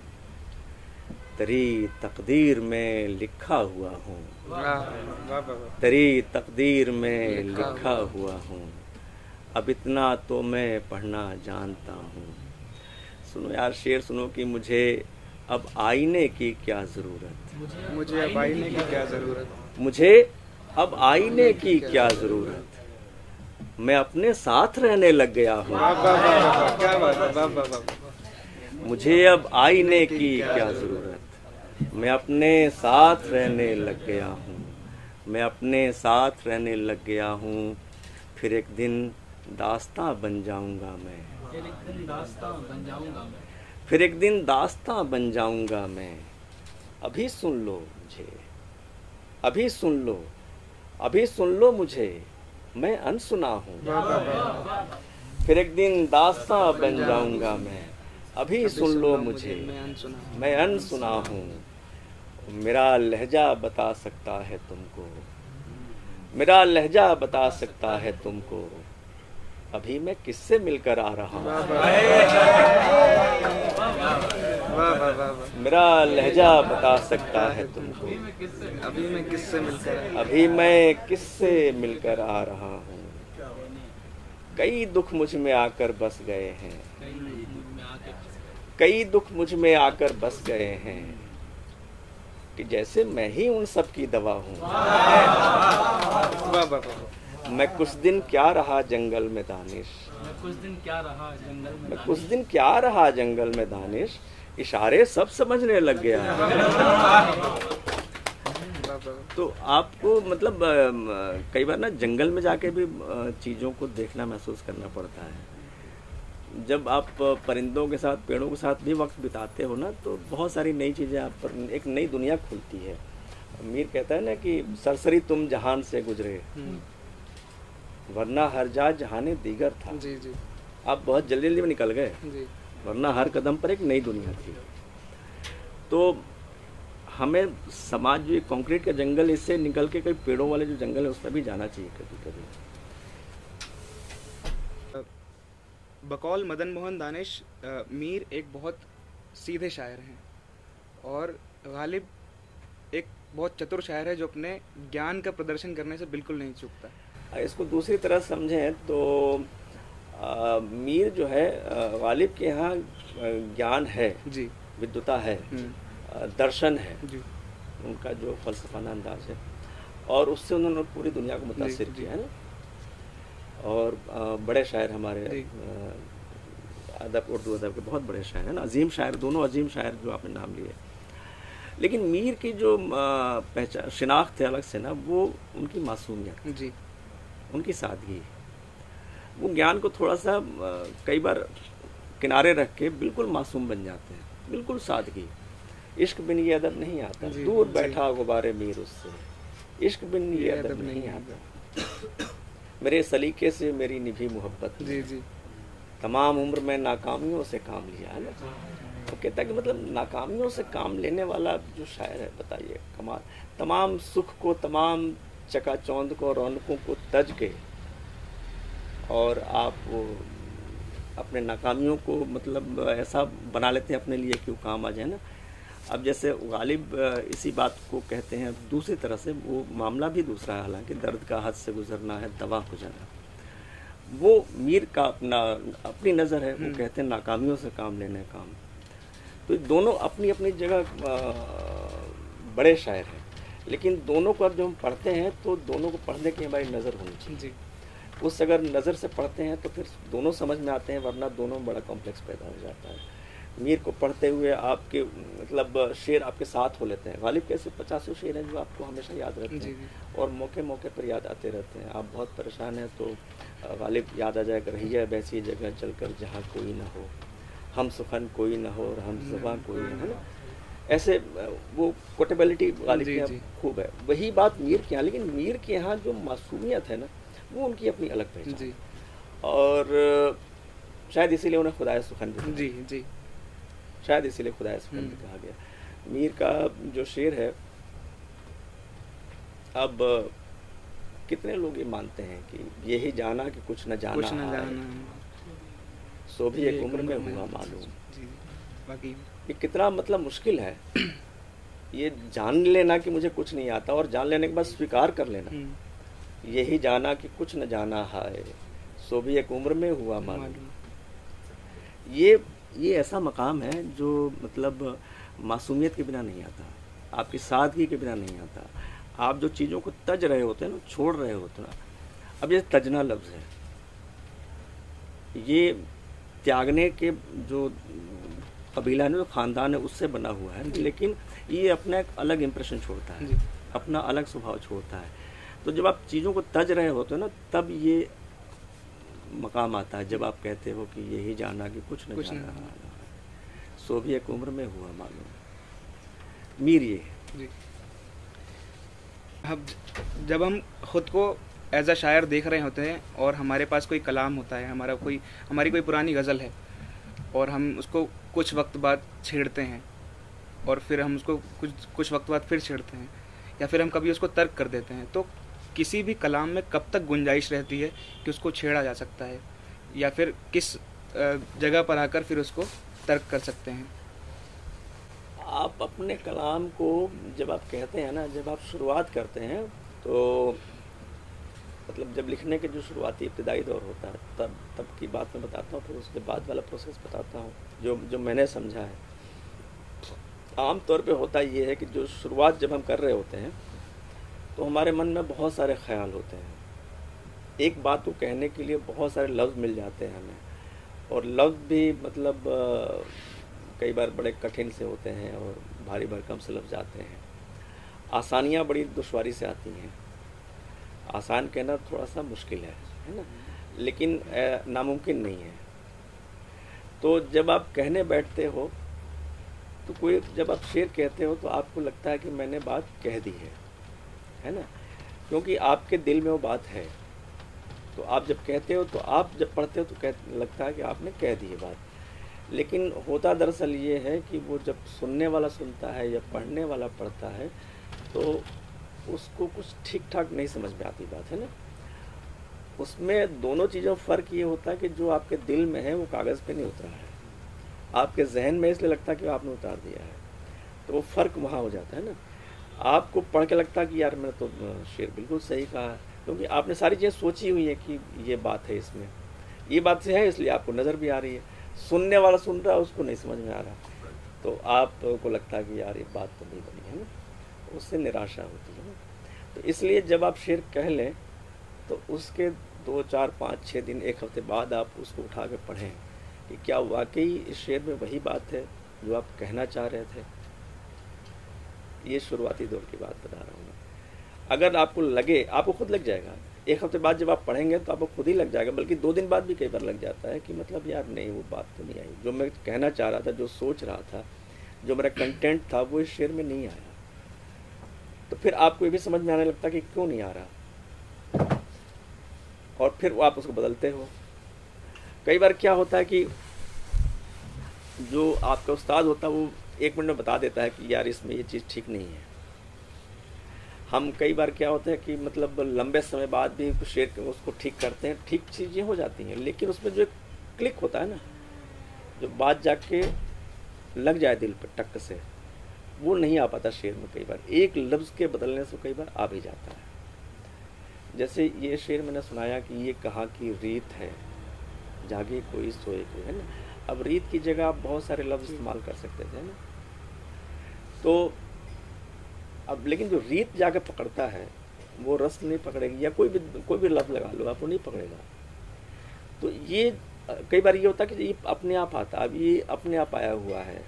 तेरी तकदीर में लिखा हुआ हूँ। तेरी तकदीर में लिखा हुआ हूँ। अब इतना तो मैं पढ़ना जानता हूँ। सुनो यार शेर सुनो कि मुझे अब आईने की क्या ज़रूरत? मुझे अब आईने की क्या ज़रूरत? मुझे अब आईने की क्या ज़रूरत? मैं अपने साथ रहने लग गया हूँ। वाह वाह वाह वाह वाह क्या बात है वाह वाह वाह। मुझे अब आईने की क्या ज़रूरत? मैं अपने साथ रहने लग गया हूँ। मैं अपने साथ रहने लग गया हूँ। फिर एक दिन दास्ता बन जाऊँगा मैं। फिर एक दिन दास्तां बन जाऊँगा मैं। फिर एक दिन दास्तां बन जाऊँगा मैं। अभी सुन लो मुझे। अभी सुन लो। अभी सुन लो मुझे। मैं अनसुना हूँ। फिर एक दिन दास्तां बन जाऊँगा मैं। अभी सुन लो मुझे मैं अनसुना हूँ। मेरा लहजा बता सकता है तुमको। मेरा लहजा बता सकता है तुमको। अभी मैं किससे मिलकर आ रहा हूँ? मेरा लहजा बता सकता है तुमको। अभी मैं किससे मिलकर अभी मैं किससे मिलकर आ रहा हूँ? कई दुख मुझमें आकर बस गए हैं। कई दुख मुझमें आकर बस गए हैं कि जैसे मैं ही उन सब की दवा हूँ। मैं कुछ दिन क्या रहा जंगल में दानिश? मैं कुछ दिन क्या रहा जंगल में मैं कुछ दिन क्या रहा जंगल में दानिश? इशारे सब समझने लग गया तो आपको मतलब कई बार ना जंगल में जाके भी चीज़ों को देखना महसूस करना पड़ता है। जब आप परिंदों के साथ पेड़ों के साथ भी वक्त बिताते हो ना तो बहुत सारी नई चीज़ें आप पर एक नई दुनिया खुलती है। मीर कहता है ना कि सरसरी तुम जहान से गुजरे। वरना हर जा जहाने दीगर था। जी जी। आप बहुत जल्दी जल्दी में निकल गए। जी। वरना हर कदम पर एक नई दुनिया थी। तो हमें समाज जो ये कंक्रीट का जंगल इससे निकल के कई पेड़ों वाले जो जंगल है उस पर भी जाना चाहिए कभी कभी। बकौल मदन मोहन दानिश मीर एक बहुत सीधे शायर हैं और गालिब एक बहुत चतुर शायर है जो अपने ज्ञान का प्रदर्शन करने से बिल्कुल नहीं चूकता। इसको दूसरी तरह समझें तो आ, मीर जो है गालिब के यहाँ ज्ञान है जी। विद्वता है हम्म, दर्शन है जी। उनका जो फलसफाना अंदाज है। और उससे उन्होंने पूरी दुनिया को मुतासर। किया है ना। और बड़े शायर हमारे अदब उर्दू अदब के बहुत बड़े शायर हैं ना। अजीम शायर दोनों अजीम शायर जो आपने नाम लिए। लेकिन मीर की जो पहचान शिनाख्त है अलग से ना वो उनकी मासूमियत जी। उनकी सादगी वो ज्ञान को थोड़ा सा कई बार किनारे रख के बिल्कुल मासूम बन जाते हैं बिल्कुल सादगी। इश्क बिन ये अदब नहीं आता। दूर। बैठा गुबारे मीर उससे। इश्क बिन ये अदब नहीं आता। मेरे सलीके से मेरी निभी मोहब्बत। जी जी। तमाम उम्र में नाकामियों से काम लिया है। ना तो कहता है कि मतलब नाकामियों से काम लेने वाला जो शायर है बताइए कमाल। तमाम सुख को तमाम चकाचौंध को रौनकों को तज के और आप अपने नाकामियों को मतलब ऐसा बना लेते हैं अपने लिए कि वो काम आ जाए ना। अब जैसे गालिब इसी बात को कहते हैं। दूसरी तरह से वो मामला भी दूसरा है हालाँकि दर्द का हद से गुजरना है दवा गुजरना वो मीर का अपना अपनी नज़र है वो हम्म। कहते हैं नाकामियों से काम लेने काम। तो दोनों अपनी अपनी जगह बड़े शायर हैं। लेकिन दोनों को अब जब हम पढ़ते हैं तो दोनों को पढ़ने की हमारी नज़र होनी चाहिए। जी। उस अगर नज़र से पढ़ते हैं तो फिर दोनों समझ में आते हैं वरना दोनों में बड़ा कॉम्प्लेक्स पैदा हो जाता है। मीर को पढ़ते हुए आपके मतलब शेर आपके साथ हो लेते हैं। गालिब कैसे पचासों शेर हैं जो आपको हमेशा याद रहते हैं और मौके मौके पर याद आते रहते हैं। आप बहुत परेशान हैं तो गालिब याद आ जाएगा रहिए वैसी जगह चल कर जहाँ कोई ना हो। हम सुखन कोई ना हो और हम जबां कोई ना है ना? ऐसे वो कोटेबिलिटी गालिब खूब है। वही बात मीर के यहाँ लेकिन मीर के यहाँ जो मासूमियत है ना वो उनकी अपनी अलग पहचान। जी। और शायद इसीलिए उन्हें खुदा सुखन जी जी। शायद इसीलिए खुदाए सुखन भी हम्म। कहा गया। मीर का जो शेर है अब कितने लोग ये मानते हैं कि यही जाना कि कुछ न जाना कुछ न जाना सो भी एक उम्र में हुआ मालूम। बाकी ये कितना मतलब मुश्किल है। ये जान लेना कि मुझे कुछ नहीं आता और जान लेने के बाद स्वीकार कर लेना। हम्म, यही जाना कि कुछ न जाना है सो भी एक उम्र में हुआ मालूम। मालूम। ये ये ऐसा मकाम है जो मतलब मासूमियत के बिना नहीं आता आपकी सादगी के बिना नहीं आता। आप जो चीज़ों को तज रहे होते हैं ना छोड़ रहे होते हैं अब ये तजना लफ्ज़ है। ये त्यागने के जो कबीला ना जो ख़ानदान है उससे बना हुआ है लेकिन ये अपना एक अलग इम्प्रेशन छोड़ता है अपना अलग स्वभाव छोड़ता है। तो जब आप चीज़ों को तज रहे होते हो ना तब ये मकाम आता है जब आप कहते हो कि यही जाना कि कुछ नहीं कुछ जाना जाना। सो भी एक उम्र में हुआ मालूम मीर ये। जी अब जब हम खुद को एज अ शायर देख रहे होते हैं और हमारे पास कोई कलाम होता है हमारा कोई हमारी कोई पुरानी गज़ल है और हम उसको कुछ वक्त बाद छेड़ते हैं और फिर हम उसको कुछ कुछ वक्त बाद फिर छेड़ते हैं या फिर हम कभी उसको तर्क कर देते हैं तो किसी भी कलाम में कब तक गुंजाइश रहती है कि उसको छेड़ा जा सकता है? या फिर किस जगह पर आकर फिर उसको तर्क कर सकते हैं? आप अपने कलाम को जब आप कहते हैं ना, जब आप शुरुआत करते हैं तो मतलब जब लिखने के जो शुरुआती इब्तदाई दौर होता है, तब तब की बात मैं बताता हूँ, फिर उसके बाद वाला प्रोसेस बताता हूँ, जो जो मैंने समझा है। आम तौर पे होता ये है कि जो शुरुआत जब हम कर रहे होते हैं तो हमारे मन में बहुत सारे ख्याल होते हैं। एक बात को कहने के लिए बहुत सारे लफ्ज़ मिल जाते हैं हमें। और लफ्ज़ भी मतलब कई बार बड़े कठिन से होते हैं और भारी भरकम से लफ्ज़ आते हैं। आसानियाँ बड़ी दुश्वारी से आती हैं। आसान कहना थोड़ा सा मुश्किल है है ना? लेकिन नामुमकिन नहीं है। तो जब आप कहने बैठते हो तो कोई, जब आप शेर कहते हो तो आपको लगता है कि मैंने बात कह दी है। है ना? क्योंकि आपके दिल में वो बात है। तो आप जब कहते हो तो आप जब पढ़ते हो तो कह, लगता है कि आपने कह दी है बात। लेकिन होता दरअसल ये है कि वो जब सुनने वाला सुनता है या पढ़ने वाला पढ़ता है तो उसको कुछ ठीक ठाक नहीं समझ में आती बात, है ना? उसमें दोनों चीज़ों फ़र्क ये होता है कि जो आपके दिल में है, वो कागज़ पे नहीं उतरा है। आपके जहन में इसलिए लगता है कि आपने उतार दिया है। तो वो फ़र्क वहाँ हो जाता है ना? आपको पढ़ के लगता कि यार मैंने तो शेर बिल्कुल सही कहा है। क्योंकि आपने सारी चीज़ें सोची हुई है कि ये बात है इसमें। ये बात से है, इसलिए आपको नज़र भी आ रही है। सुनने वाला सुन रहा है, उसको नहीं समझ में आ रहा। तो आपको लगता है कि यार ये बात तो नहीं बनी है ना? उससे निराशा होती है ना? तो इसलिए जब आप शेर कह लें तो उसके दो, चार, पाँच छः दिन, एक हफ़्ते बाद आप उसको उठा के पढ़ें कि क्या वाकई इस शेर में वही बात है जो आप कहना चाह रहे थे? ये शुरुआती दौर की बात बता रहा हूँ अगर आपको लगे, आपको खुद लग जाएगा। एक हफ़्ते बाद जब आप पढ़ेंगे तो आपको खुद ही लग जाएगा, बल्कि दो दिन बाद भी कई बार लग जाता है कि मतलब यार नहीं, वो बात तो नहीं आई। जो मैं कहना चाह रहा था, जो सोच रहा था, जो मेरा कंटेंट था, वो इस शेर में नहीं आया। तो फिर आपको ये भी समझ में आने लगता कि क्यों नहीं आ रहा? और फिर आप उसको बदलते हो। कई बार क्या होता है कि जो आपका उस्ताद होता है, वो एक मिनट में बता देता है कि यार इसमें ये चीज़ ठीक नहीं है। हम कई बार क्या होते हैं कि मतलब लंबे समय बाद भी कुछ के उसको ठीक करते हैं, ठीक चीज़ें हो जाती हैं, लेकिन उसमें जो क्लिक होता है ना, जो बात जाके लग जाए दिल पर टक से, वो नहीं आ पाता शेर में कई बार। एक लफ्ज़ के बदलने से कई बार आ भी जाता है। जैसे ये शेर मैंने सुनाया कि ये कहाँ की रीत है, जागे कोई सोए कोई, है ना? अब रीत की जगह आप बहुत सारे लफ्ज इस्तेमाल कर सकते थे ना। तो अब लेकिन जो रीत जाके पकड़ता है, वो रस नहीं पकड़ेगी या कोई भी कोई भी लफ्ज लगा लो, आप वो नहीं पकड़ेगा। तो ये, कई बार ये होता है कि ये अपने आप आता अब ये अपने आप आया हुआ है।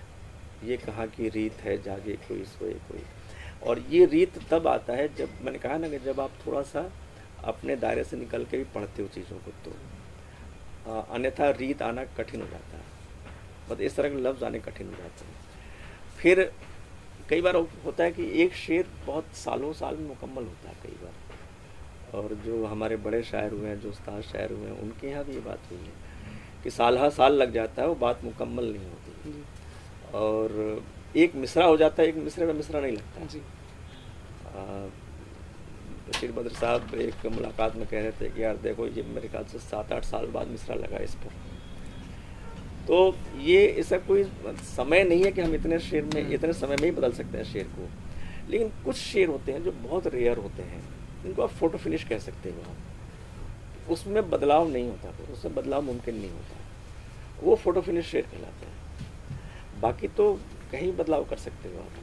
ये कहाँ की रीत है, जागे कोई, सोए कोई। और ये रीत तब आता है जब, मैंने कहा ना कि जब आप थोड़ा सा अपने दायरे से निकल के भी पढ़ते हो चीज़ों को तो। अन्यथा रीत आना कठिन हो जाता है। बस इस तरह के लफ्ज़ आने कठिन हो जाते हैं। फिर कई बार होता है कि एक शेर बहुत सालों साल में मुकम्मल होता है कई बार। और जो हमारे बड़े शायर हुए हैं जो उस्ताद शायर हुए हैं उनके यहाँ भी ये बात हुई है कि साल हर साल लग जाता है वो बात मुकम्मल नहीं होती। और एक मिसरा हो जाता है एक मिसरे में मिसरा नहीं लगता। जी। आ, बशीर बद्र साहब एक मुलाकात में कह रहे थे कि यार देखो ये मेरे ख्याल से सात आठ साल बाद मिसरा लगा इस पर। तो ये ऐसा कोई समय नहीं है कि हम इतने शेर में इतने समय में ही बदल सकते हैं शेर को। लेकिन कुछ शेर होते हैं जो बहुत रेयर होते हैं इनको आप फ़ोटो फिनिश कह सकते हो। आप उसमें बदलाव नहीं होता फिर उसमें बदलाव मुमकिन नहीं होता। वो फ़ोटो फिनिश शेर कहलाते हैं। बाकी तो कहीं बदलाव कर सकते हो आप।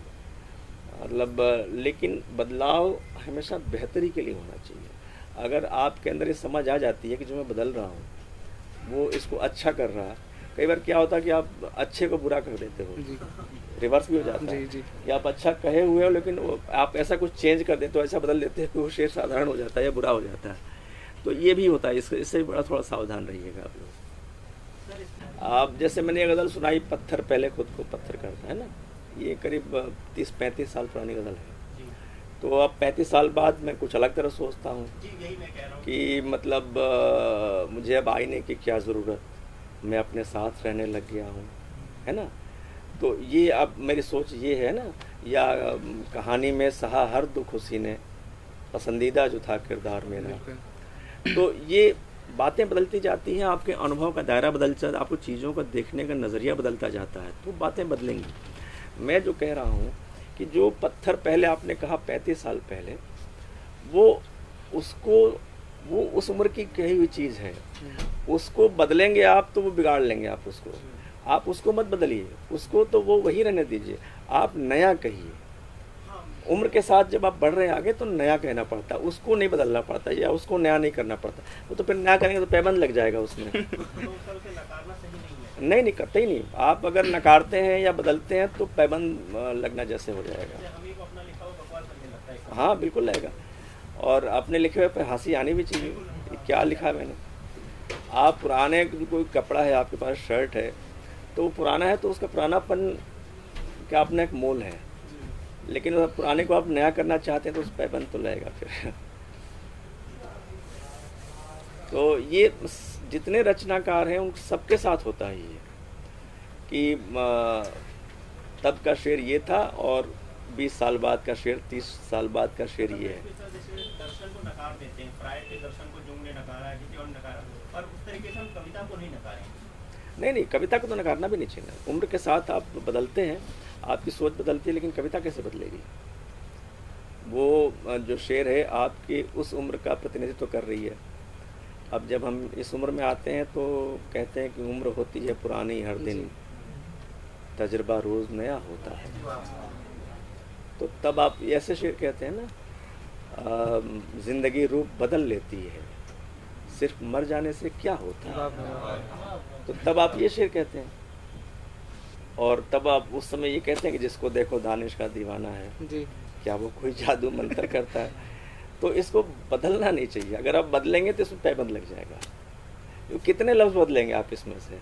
मतलब लेकिन बदलाव हमेशा बेहतरी के लिए होना चाहिए। अगर आपके अंदर ये समझ आ जाती है कि जो मैं बदल रहा हूँ वो इसको अच्छा कर रहा है। कई बार क्या होता है कि आप अच्छे को बुरा कर देते हो। रिवर्स भी हो जाता है। जी, जी। कि आप अच्छा कहे हुए हो लेकिन वो आप ऐसा कुछ चेंज कर देते हो ऐसा बदल देते हैं कि वो शेर साधारण हो जाता है या बुरा हो जाता है। तो ये भी होता है। इससे इससे भी बड़ा थोड़ा सावधान रहिएगा आप लोग। आप जैसे मैंने ये गज़ल सुनाई पत्थर पहले खुद को पत्थर करता है ना? ये करीब तीस पैंतीस साल पुरानी गज़ल है। तो अब पैंतीस साल बाद मैं कुछ अलग तरह सोचता हूँ कि मतलब मुझे अब आईने की क्या ज़रूरत? मैं अपने साथ रहने लग गया हूँ है ना? तो ये अब मेरी सोच ये है ना या कहानी में सहा हर दुख उसी ने पसंदीदा जो था किरदार मेरा। तो ये बातें बदलती जाती हैं आपके अनुभव का दायरा बदल जाता आपको चीज़ों का देखने का नज़रिया बदलता जाता है तो बातें बदलेंगी। मैं जो कह रहा हूँ कि जो पत्थर पहले आपने कहा पैंतीस साल पहले, वो उसको, वो उस उम्र की कही हुई चीज़ है। उसको बदलेंगे आप तो वो बिगाड़ लेंगे आप उसको। आप उसको मत बदलिए। उसको तो वो वही रहने दीजिए। आप नया कहिए। उम्र के साथ जब आप बढ़ रहे हैं आगे तो नया कहना पड़ता। है उसको नहीं बदलना पड़ता या उसको नया नहीं करना पड़ता। वो तो फिर नया करेंगे तो पैबंद लग जाएगा उसमें। नहीं नहीं करते ही नहीं। आप अगर नकारते हैं या बदलते हैं तो पैबंद लगना जैसे हो जाएगा। हाँ बिल्कुल लगेगा। और अपने लिखे हुए पर हँसी आनी भी चाहिए। क्या लिखा है मैंने? आप पुराने कोई कपड़ा है आपके पास शर्ट है तो वो पुराना है तो उसका पुरानापन का अपना एक मोल है। लेकिन अगर पुराने को आप नया करना चाहते हैं तो उस पैबंद तो लगेगा फिर। तो ये जितने रचनाकार हैं उन सबके साथ होता है ये कि तब का शेर ये था और 20 साल बाद का शेर 30 साल बाद का शेर ये है। हैं है नहीं नहीं कविता को तो नकारना भी नहीं चाहिए। उम्र के साथ आप बदलते हैं आपकी सोच बदलती है लेकिन कविता कैसे बदलेगी? वो जो शेर है आपकी उस उम्र का प्रतिनिधित्व कर रही है। अब जब हम इस उम्र में आते हैं तो कहते हैं कि उम्र होती है पुरानी हर दिन तजर्बा रोज़ नया होता है। तो तब आप ऐसे शेर कहते हैं ना ज़िंदगी रूप बदल लेती है। सिर्फ़ मर जाने से क्या होता है। तो तब आप ये शेर कहते हैं। और तब आप उस समय ये कहते हैं कि जिसको देखो दानिश का दीवाना है जी। क्या वो कोई जादू मंत्र करता है? तो इसको बदलना नहीं चाहिए। अगर आप बदलेंगे तो इसमें पैबंद लग जाएगा। तो कितने लफ्ज़ बदलेंगे आप इसमें से?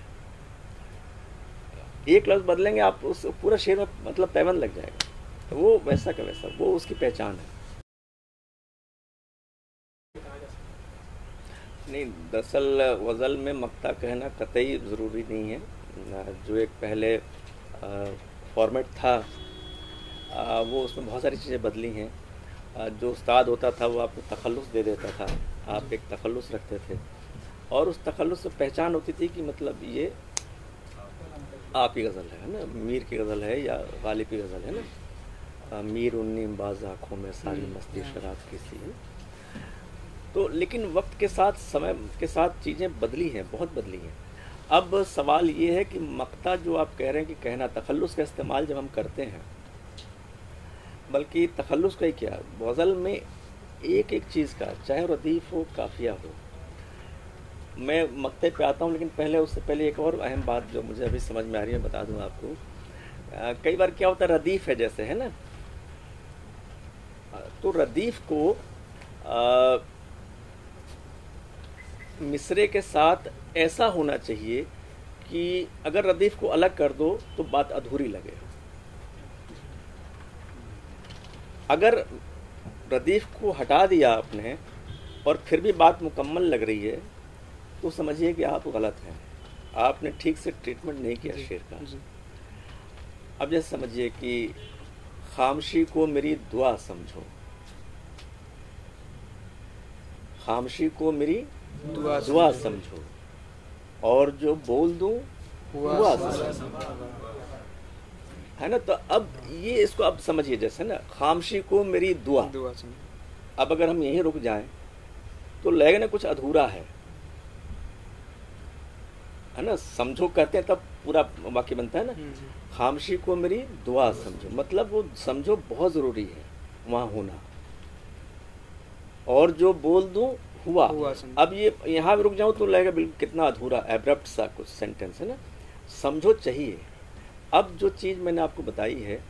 एक लफ्ज़ बदलेंगे, आप उस पूरा शेर में मतलब पैबंद लग जाएगा। तो वो वैसा का वैसा, वो उसकी पहचान है। नहीं, दरअसल गज़ल में मक्ता कहना कतई ज़रूरी नहीं है। जो एक पहले फॉर्मेट था वो उसमें बहुत सारी चीज़ें बदली हैं। जो उस्ताद होता था वो आपको तखल्लुस दे देता था। आप एक तखलस रखते थे। और उस तखल्लुस से पहचान होती थी कि मतलब ये आप ही गज़ल है ना? मीर की गज़ल है या गालिब की गज़ल है ना? मीर उन्नी बाज आँखों में सारी मस्ती शराब की सी। तो लेकिन वक्त के साथ समय के साथ चीज़ें बदली हैं बहुत बदली हैं। अब सवाल ये है कि मक्ता जो आप कह रहे हैं कि कहना तखलस का इस्तेमाल जब हम करते हैं बल्कि तखलस का ही क्या? गज़ल में एक एक चीज़ का चाहे रदीफ़ हो काफिया हो। मैं मकते पे आता हूँ लेकिन पहले उससे पहले एक और अहम बात जो मुझे अभी समझ में आ रही है बता दूँ आपको। अ, कई बार क्या होता है रदीफ़ है जैसे है ना? तो रदीफ़ को अ, मिसरे के साथ ऐसा होना चाहिए कि अगर रदीफ़ को अलग कर दो तो बात अधूरी लगे अगर रदीफ़ को हटा दिया आपने और फिर भी बात मुकम्मल लग रही है तो समझिए कि आप गलत हैं। आपने ठीक से ट्रीटमेंट नहीं किया शेर का। अब जैसे समझिए कि खामशी को मेरी दुआ समझो। खामशी को मेरी दुआ दुआ समझो। और जो बोल दूँ हुआ हुआ समझो। है ना? तो अब ये इसको अब समझिए जैसे ना खामशी को मेरी दुआ। दुआ अब अगर हम यहीं रुक जाएँ तो लगेगा ना कुछ अधूरा है। है ना? समझो कहते हैं तब पूरा वाक्य बनता है ना? हम्म, खामशी को मेरी दुआ समझो। मतलब वो समझो बहुत ज़रूरी है वहाँ होना। और जो बोल दूँ हुआ। हुआ अब ये यहाँ भी रुक जाऊँ तो लगेगा बिल्कुल कितना अधूरा एब्रप्ट सा कुछ सेंटेंस है ना? समझो चाहिए। अब जो चीज़ मैंने आपको बताई है,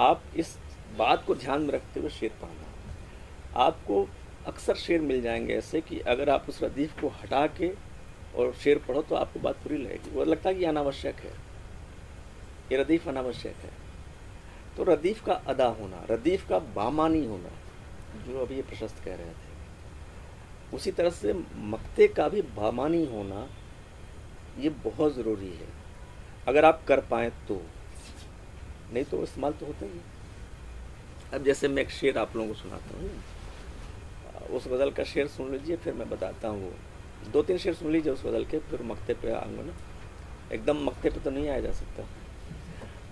आप इस बात को ध्यान में रखते हुए शेर पढ़ना। आपको अक्सर शेर मिल जाएँगे ऐसे कि अगर आप उस रदीफ को हटा के और शेर पढ़ो तो आपको बात पूरी लगेगी। वो लगता है कि अनावश्यक है। ये रदीफ अनावश्यक है। तो रदीफ का अदा होना, रदीफ का बामानी होना, जो अभी ये प्रशस्त कह रहे थे, उसी तरह से मक्ते का भी बामानी होना, ये बहुत ज़रूरी है। अगर आप कर पाएँ तो। नहीं तो इस्तेमाल तो होता ही अब जैसे मैं एक शेर आप लोगों को सुनाता हूँ। उस गज़ल का शेर सुन लीजिए, फिर मैं बताता हूँ वो। दो तीन शेर सुन लीजिए उस गज़ल के, फिर मक्ते पे आऊँगा ना। एकदम मक्ते पे तो नहीं आया जा सकता।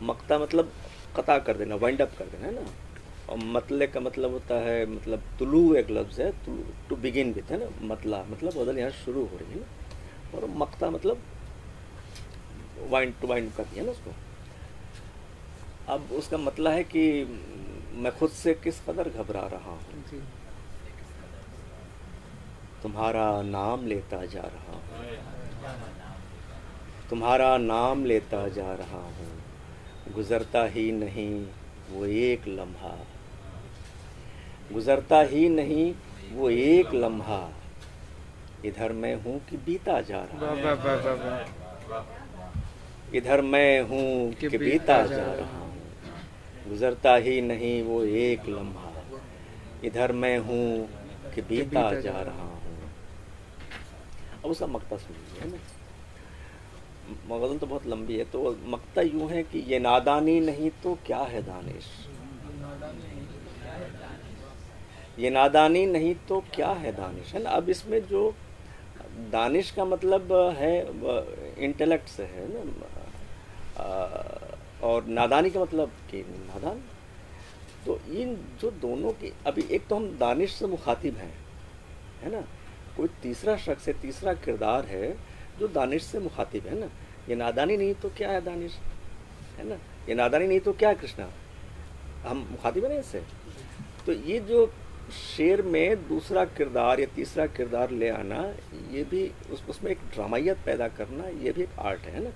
मक्ता मतलब कता कर देना वाइंड अप कर देना, है ना? और मतले का मतलब होता है मतलब तुलू एक लफ्ज़ है टू बिगिन विथ है ना? मतला मतलब गज़ल यहाँ शुरू हो रही है ना। और मक्ता मतलब वाइंड टू वाइंड कर दिया ना उसको। अब उसका मतलब है कि मैं खुद से किस कदर घबरा रहा हूँ? तुम्हारा नाम लेता जा रहा हूँ। तुम्हारा नाम लेता जा रहा हूँ। गुजरता ही नहीं वो एक लम्हा। गुजरता ही नहीं वो एक लम्हा। इधर मैं हूँ कि बीता जा रहा वाह। इधर मैं हूँ कि बीता जा रहा हूँ। गुजरता ही नहीं वो एक लम्हा। इधर मैं हूँ कि बीता जा रहा हूँ। अब उसका मकता सुन है ना? मगज़ल तो बहुत लंबी है तो मकता यूँ है कि ये नादानी नहीं तो क्या है दानिश? ये नादानी नहीं तो क्या है दानिश? है ना? अब इसमें जो दानिश का मतलब है इंटेलेक्ट से है ना? और नादानी का मतलब कि नादान? तो इन जो दोनों की, अभी एक तो हम दानिश से मुखातिब हैं, है ना? कोई तीसरा शख्स है, तीसरा किरदार है जो दानिश से मुखातिब है ना? ये नादानी नहीं तो क्या है दानिश? है ना? ये नादानी नहीं तो क्या है कृष्णा? हम मुखातिब है इससे? तो ये जो शेर में दूसरा किरदार या तीसरा किरदार ले आना, ये भी उस, उसमें एक ड्रामाइयत पैदा करना, ये भी एक आर्ट है ना?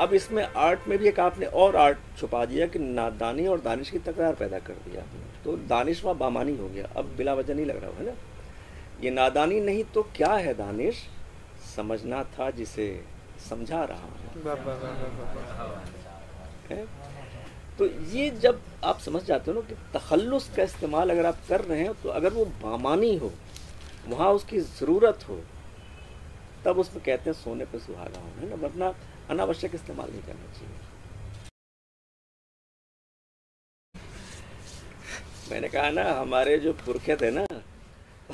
अब इसमें आर्ट में भी एक आपने और आर्ट छुपा दिया कि नादानी और दानिश की तकरार पैदा कर दिया तो दानिश वहाँ बामानी हो गया। अब बिला वजह नहीं लग रहा है ना? ये नादानी नहीं तो क्या है दानिश? समझना था जिसे समझा रहा हूँ। तो ये जब आप समझ जाते हो ना कि तखल्लुस का इस्तेमाल अगर आप कर रहे हैं तो अगर वो बामानी हो वहाँ उसकी ज़रूरत हो तब उसमें कहते हैं सोने पे सुहागा हो है ना? वरना अनावश्यक इस्तेमाल नहीं करना चाहिए। मैंने कहा ना, हमारे जो पुरखे थे ना,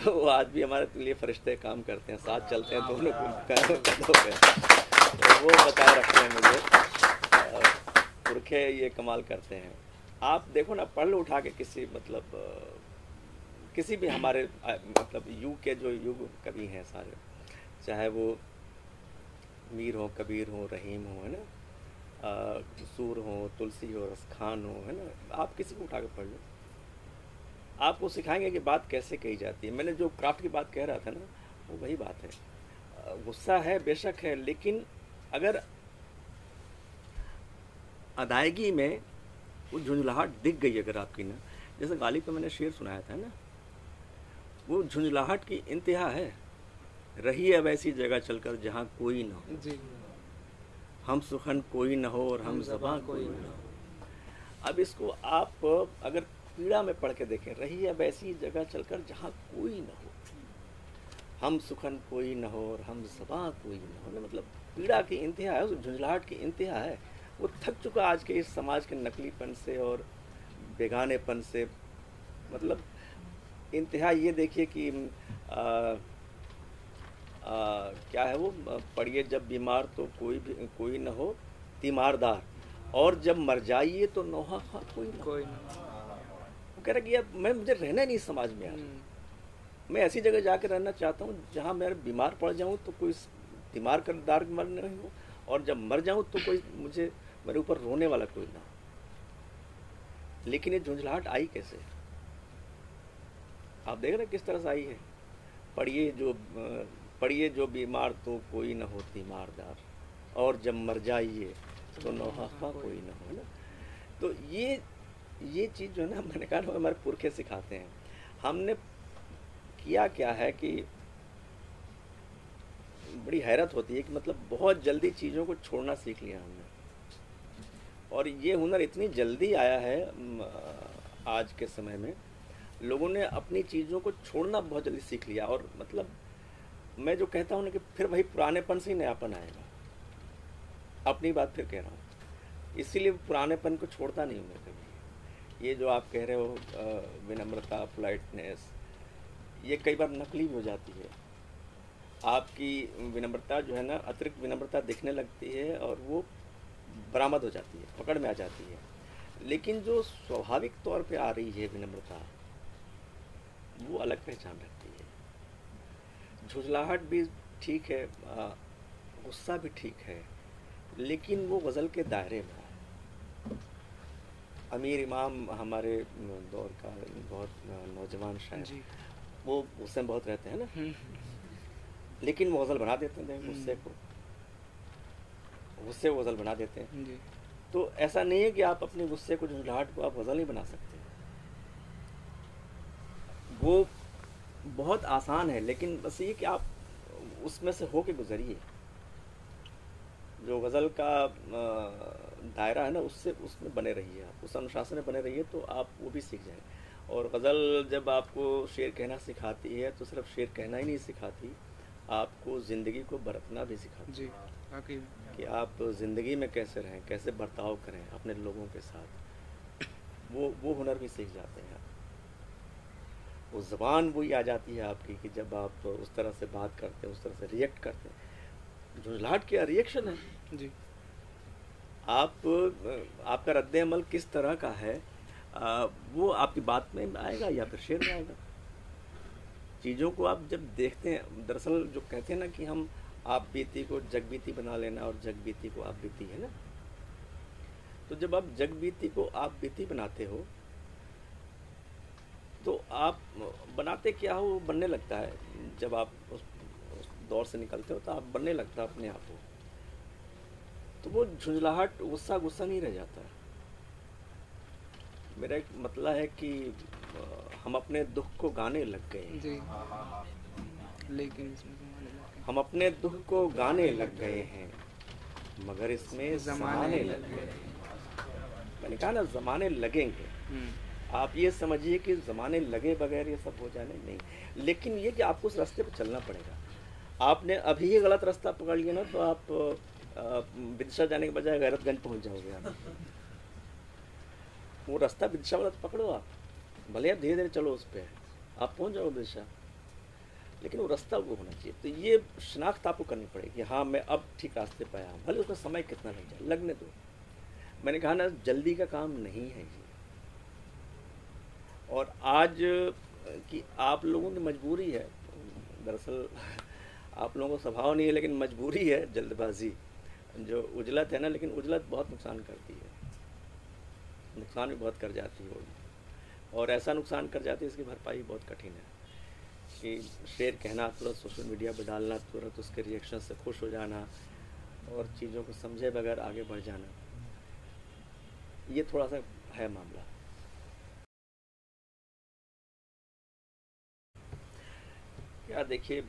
वो आज भी हमारे लिए फरिश्ते काम करते हैं, साथ चलते हैं, दोनों कंधों तो वो बताए रखते हैं मुझे पुरखे ये कमाल करते हैं। आप देखो ना, पढ़ लो, उठा के किसी मतलब किसी भी हमारे मतलब युग के जो युग कवि हैं सारे, चाहे वो मीर हो, कबीर हो, रहीम हो, है ना? सूर हो, तुलसी हो, रसखान हो, है ना? आप किसी को उठा कर पढ़ लो। आपको सिखाएँगे कि बात कैसे कही जाती है। मैंने जो क्राफ्ट की बात कह रहा था ना, वो वही बात है। गुस्सा है, बेशक है, लेकिन अगर अदायगी में वो झुंझलाहट दिख गई अगर आपकी ना, जैसे गालिब पे मैंने शेर सुनाया था ना, वो झुंझलाहट की इंतहा है। रही अब ऐसी जगह चलकर जहाँ कोई ना हो। जी। हम सुखन कोई न हो और हम जबां कोई न हो। अब इसको आप अगर पीड़ा में पढ़ के देखें रही अब ऐसी जगह चलकर जहाँ कोई न हो। हम सुखन कोई न हो और हम जबां कोई न हो। मतलब पीड़ा की इंतहा है उस झुंझलाहट की इंतहा है। वो थक चुका आज के इस समाज के नकलीपन से और बेगानेपन से। मतलब इंतहा ये देखिए कि आ, आ, क्या है वो? पढ़िए जब बीमार तो कोई भी कोई न हो तीमारदार। और जब मर जाइए तो नोहा खा कोई न कोई ना वो कह रहा कि यार मैं मुझे रहना नहीं समाज में यार। हम्म, मैं ऐसी जगह जाकर रहना चाहता हूँ जहाँ मैं बीमार पड़ जाऊँ तो कोई तीमार कर दार मर नहीं हो और जब मर जाऊँ तो कोई मुझे मेरे ऊपर रोने वाला कोई ना लेकिन ये झुंझलाहट आई कैसे? आप देख रहे किस तरह से आई है। पढ़िए जो पढ़िए जो बीमार तो कोई न हो तीमारदार और जब मर जाइए तो नौहाफा कोई ना हो ना? तो ये ये चीज़ जो ना, मैंने कहा हमारे पुरखे सिखाते हैं। हमने किया क्या है कि बड़ी हैरत होती है कि मतलब बहुत जल्दी चीज़ों को छोड़ना सीख लिया हमने। और ये हुनर इतनी जल्दी आया है आज के समय में, लोगों ने अपनी चीज़ों को छोड़ना बहुत जल्दी सीख लिया। और मतलब मैं जो कहता हूँ ना कि फिर वही पुरानेपन से ही नयापन आएगा। अपनी बात फिर कह रहा हूँ। इसीलिए पुरानेपन को छोड़ता नहीं हूँ मैं कभी। ये जो आप कह रहे हो विनम्रता पोलाइटनेस ये कई बार नकली भी हो जाती है। आपकी विनम्रता जो है ना, अतिरिक्त विनम्रता दिखने लगती है और वो बरामद हो जाती है, पकड़ में आ जाती है। लेकिन जो स्वाभाविक तौर पे आ रही है विनम्रता, वो अलग पहचान रखती है। झुझलाहट भी ठीक है गुस्सा भी ठीक है लेकिन वो गज़ल के दायरे में है अमीर इमाम हमारे दौर का बहुत नौजवान शायर वो उससे बहुत रहते हैं ना। हम्म, लेकिन वो गज़ल बना देते हैं गुस्से को। गुस्से को गज़ल बना देते हैं। जी। तो ऐसा नहीं है कि आप अपने गुस्से को झुंझलाहट को आप गज़ल नहीं बना सकते। वो बहुत आसान है लेकिन बस ये कि आप उसमें से हो के गुजरिए। जो गज़ल का दायरा है ना उससे उसमें बने रहिए आप। उस अनुशासन में बने रहिए तो आप वो भी सीख जाएँगे और गज़ल जब आपको शेर कहना सिखाती है तो सिर्फ़ शेर कहना ही नहीं सिखाती आपको ज़िंदगी को बरतना भी सिखाती जी कि आप ज़िंदगी में कैसे रहें कैसे बर्ताव करें अपने लोगों के साथ वो वो हुनर भी सीख जाते हैं। आप वो ज़बान वही आ जाती है आपकी कि जब आप उस तरह से बात करते हैं उस तरह से रिएक्ट करते हैं। झुंझलाहट क्या रिएक्शन है। जी। आप आपका रद्द अमल किस तरह का है आ, वो आपकी बात में आएगा या फिर शेर में आएगा? चीज़ों को आप जब देखते हैं दरअसल जो कहते हैं ना कि हम आप बीती को जग बीती बना लेना और जग बीती को आप बीती है ना? तो जब आप जग बीती को आप बीती बनाते हो तो आप बनाते क्या हो? बनने लगता है। जब आप उस, उस दौर से निकलते हो तो आप बनने लगता है अपने आप को। तो वो झुंझलाहट गुस्सा गुस्सा नहीं रह जाता है। मेरा एक मतलब है कि हम अपने दुख को गाने लग गए लेकिन हम अपने दुख को गाने लग गए हैं मगर इसमें ज़माने लग गए मैंने कहा ना जमाने लगेंगे। हम्म, आप ये समझिए कि ज़माने लगे बगैर ये सब हो जाने नहीं। लेकिन ये कि आपको उस रास्ते पर चलना पड़ेगा। आपने अभी ये गलत रास्ता पकड़ लिया ना तो आप विदिशा जाने के बजाय गैरतगंज पहुँच जाओगे आप। वो रास्ता विदिशा वाला तो पकड़ो आप। भले आप धीरे धीरे चलो उस पर आप पहुँच जाओगे विदिशा। लेकिन वो रास्ता वो होना चाहिए। तो ये शनाख्त आपको करनी पड़ेगी। हाँ मैं अब ठीक रास्ते पर आया हूँ। भले उसका समय कितना लग जाए, लगने दो। मैंने कहा ना, जल्दी का काम नहीं है ये। और आज कि आप लोगों की मजबूरी है, दरअसल आप लोगों को स्वभाव नहीं है, लेकिन मजबूरी है जल्दबाजी। जो उजलत है ना, लेकिन उजलत बहुत नुकसान करती है। नुकसान भी बहुत कर जाती है और ऐसा नुकसान कर जाती है, इसकी भरपाई बहुत कठिन है। कि शेर कहना तुरंत सोशल मीडिया पर डालना, तुरंत उसके रिएक्शन से खुश हो जाना और चीज़ों को समझे बगैर आगे बढ़ जाना। ये थोड़ा सा है मामला। क्या देखिए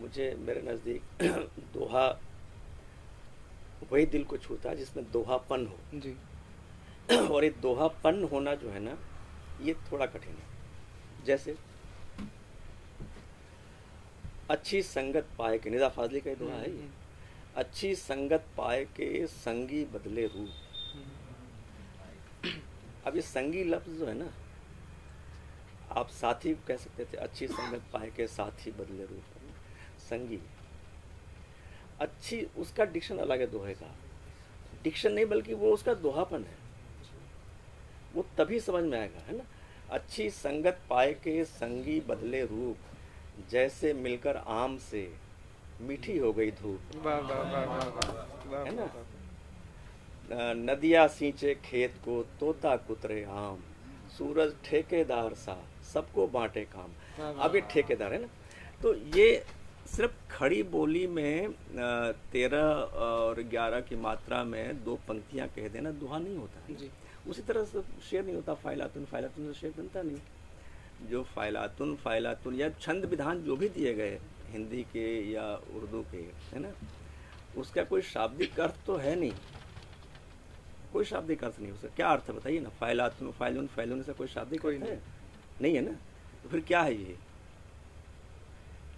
मुझे मेरे नज़दीक दोहा वही दिल को छूता है जिसमें दोहापन हो। जी। और ये दोहापन होना जो है ना ये थोड़ा कठिन है। जैसे अच्छी संगत पाए के निजा फाजली का ही दोहा है ये। अच्छी संगत पाए के संगी बदले रूप अब ये संगी लफ्ज जो है ना आप साथी कह सकते थे अच्छी संगत पाए के साथी बदले रूप संगी अच्छी उसका डिक्शन अलग है दोहे का। डिक्शन नहीं बल्कि वो उसका दोहापन है। वो तभी समझ में आएगा है ना? अच्छी संगत पाए के संगी बदले रूप जैसे मिलकर आम से मीठी हो गई धूप। है ना? नदिया सींचे खेत को तोता कुतरे आम। सूरज ठेकेदार सा सबको बांटे काम। वाह, वाह, अब ये ठेकेदार है ना? तो ये सिर्फ़ खड़ी बोली में तेरह और ग्यारह की मात्रा में दो पंक्तियाँ कह देना दुहा नहीं होता। है जी। उसी तरह से शेर नहीं होता फाइलातुन फाइलातुन से शेर बनता नहीं। जो फाइलातुन फाइलातुन या छंद विधान जो भी दिए गए हिंदी के या उर्दू के है ना? उसका कोई शाब्दिक अर्थ तो है नहीं। कोई शाब्दिक अर्थ नहीं उसका क्या अर्थ है बताइए ना? फाइलातुन फाइलुन फाइलुन से कोई शाब्दिक कोई अर्थ है? नहीं। है ना? तो फिर क्या है ये?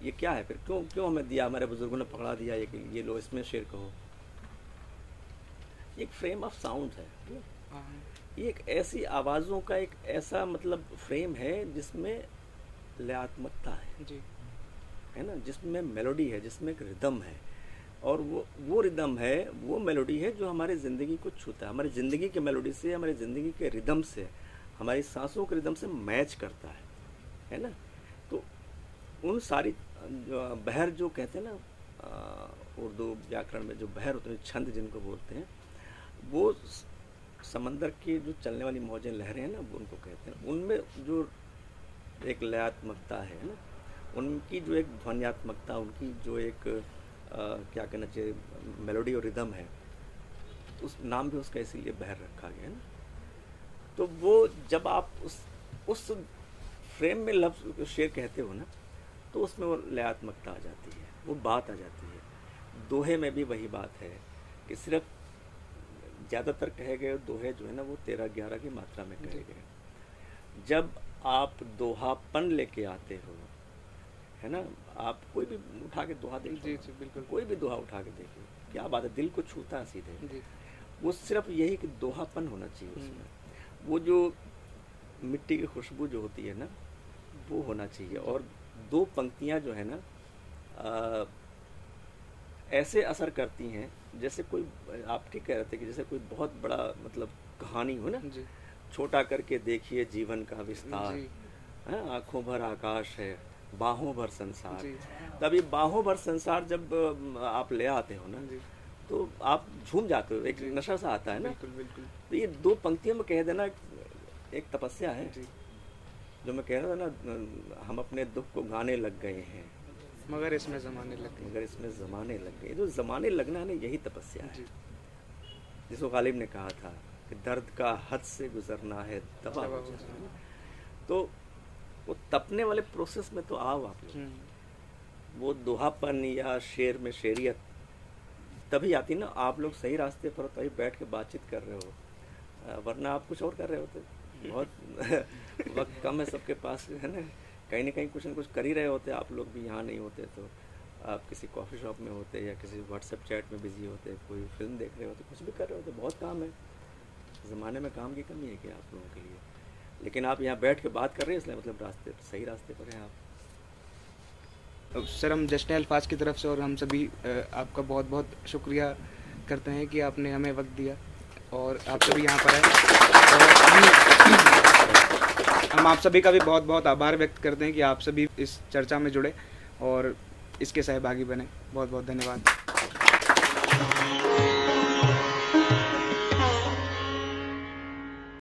ये क्या है फिर? क्यों क्यों हमें दिया हमारे बुज़ुर्गों ने पकड़ा दिया ये ये लो इसमें शेर कहो? एक फ्रेम ऑफ़ साउंड है। हाँ, ये एक ऐसी आवाज़ों का एक ऐसा मतलब फ्रेम है जिसमें लयात्मकता है। जी। है ना? जिसमें मेलोडी है जिसमें एक रिदम है। और वो वो रिदम है, वो मेलोडी है जो हमारी ज़िंदगी को छूता है। हमारी ज़िंदगी के मेलोडी से, हमारी ज़िंदगी के रिदम से, हमारी सांसों के रिदम से मैच करता है है ना? तो उन सारी बहर जो कहते हैं ना उर्दू व्याकरण में जो बहर होते हैं छंद जिनको बोलते हैं, वो समंदर की जो चलने वाली मौजें लहरें हैं ना, वो उनको कहते हैं। उनमें जो एक लयात्मकता है ना? उनकी जो एक ध्वनियात्मकता, उनकी जो एक क्या कहना चाहिए मेलोडी और रिदम है उस नाम भी उसका इसीलिए बहर रखा गया है ना। तो वो जब आप उस उस फ्रेम में लफ्ज शेर कहते हो ना तो उसमें वो लयात्मकता आ जाती है वो बात आ जाती है। दोहे में भी वही बात है कि सिर्फ़ ज़्यादातर कहे गए दोहे जो है ना वो तेरह ग्यारह की मात्रा में कहे गए। जब आप दोहापन लेके आते हो है ना आप कोई भी उठा के दोहा देखो जी जी बिल्कुल। कोई भी दोहा उठा के देखो क्या बात है दिल को छूता है सीधे। जी। वो सिर्फ़ यही कि दोहापन होना चाहिए हम्म। उसमें। वो जो मिट्टी की खुशबू जो होती है ना वो होना चाहिए। और दो पंक्तियाँ जो है ना आ, ऐसे असर करती हैं जैसे कोई आप ठीक कह रहे थे कि जैसे कोई बहुत बड़ा मतलब कहानी हो ना छोटा करके देखिए जीवन का विस्तार। है आँखों भर आकाश है। बाहों भर संसार। जी। तभी बाहों भर संसार जब आप ले आते हो ना तो आप झूम जाते हो एक नशा सा आता है ना। बिल्कुल बिल्कुल। तो ये दो पंक्तियों में कह देना एक तपस्या है। जो। मैं कह रहा था ना हम अपने दुख को गाने लग गए हैं। मगर इसमें जमाने लग गए। मगर इसमें जमाने लग गए। जो जमाने लगना है ना यही तपस्या है। जिसको गालिब ने कहा था कि दर्द का हद से गुजरना है जाना। तो वो तपने वाले प्रोसेस में तो आओ आप लोग। हम्म, वो दोहापन या शेर में शेरियत तभी आती ना आप लोग सही रास्ते पर हो, तभी बैठ के बातचीत कर रहे हो वरना आप कुछ और कर रहे होते। बहुत वक्त कम है सबके पास है ना? कहीं ना कहीं कुछ ना कुछ कर ही रहे होते आप लोग भी यहाँ नहीं होते तो आप किसी कॉफ़ी शॉप में होते या किसी व्हाट्सएप चैट में बिज़ी होते कोई फ़िल्म देख रहे होते कुछ भी कर रहे होते बहुत काम है। ज़माने में काम की कमी है क्या आप लोगों के लिए? लेकिन आप यहाँ बैठ के बात कर रहे हैं, इसलिए मतलब रास्ते, सही रास्ते पर हैं आप। सर, हम जश्न अल्फाज की तरफ़ से और हम सभी आपका बहुत बहुत शुक्रिया करते हैं कि आपने हमें वक्त दिया और आप सभी यहाँ पर हम हम आप सभी का भी बहुत बहुत आभार व्यक्त करते हैं कि आप सभी इस चर्चा में जुड़े और इसके सहभागी बने। बहुत बहुत धन्यवाद।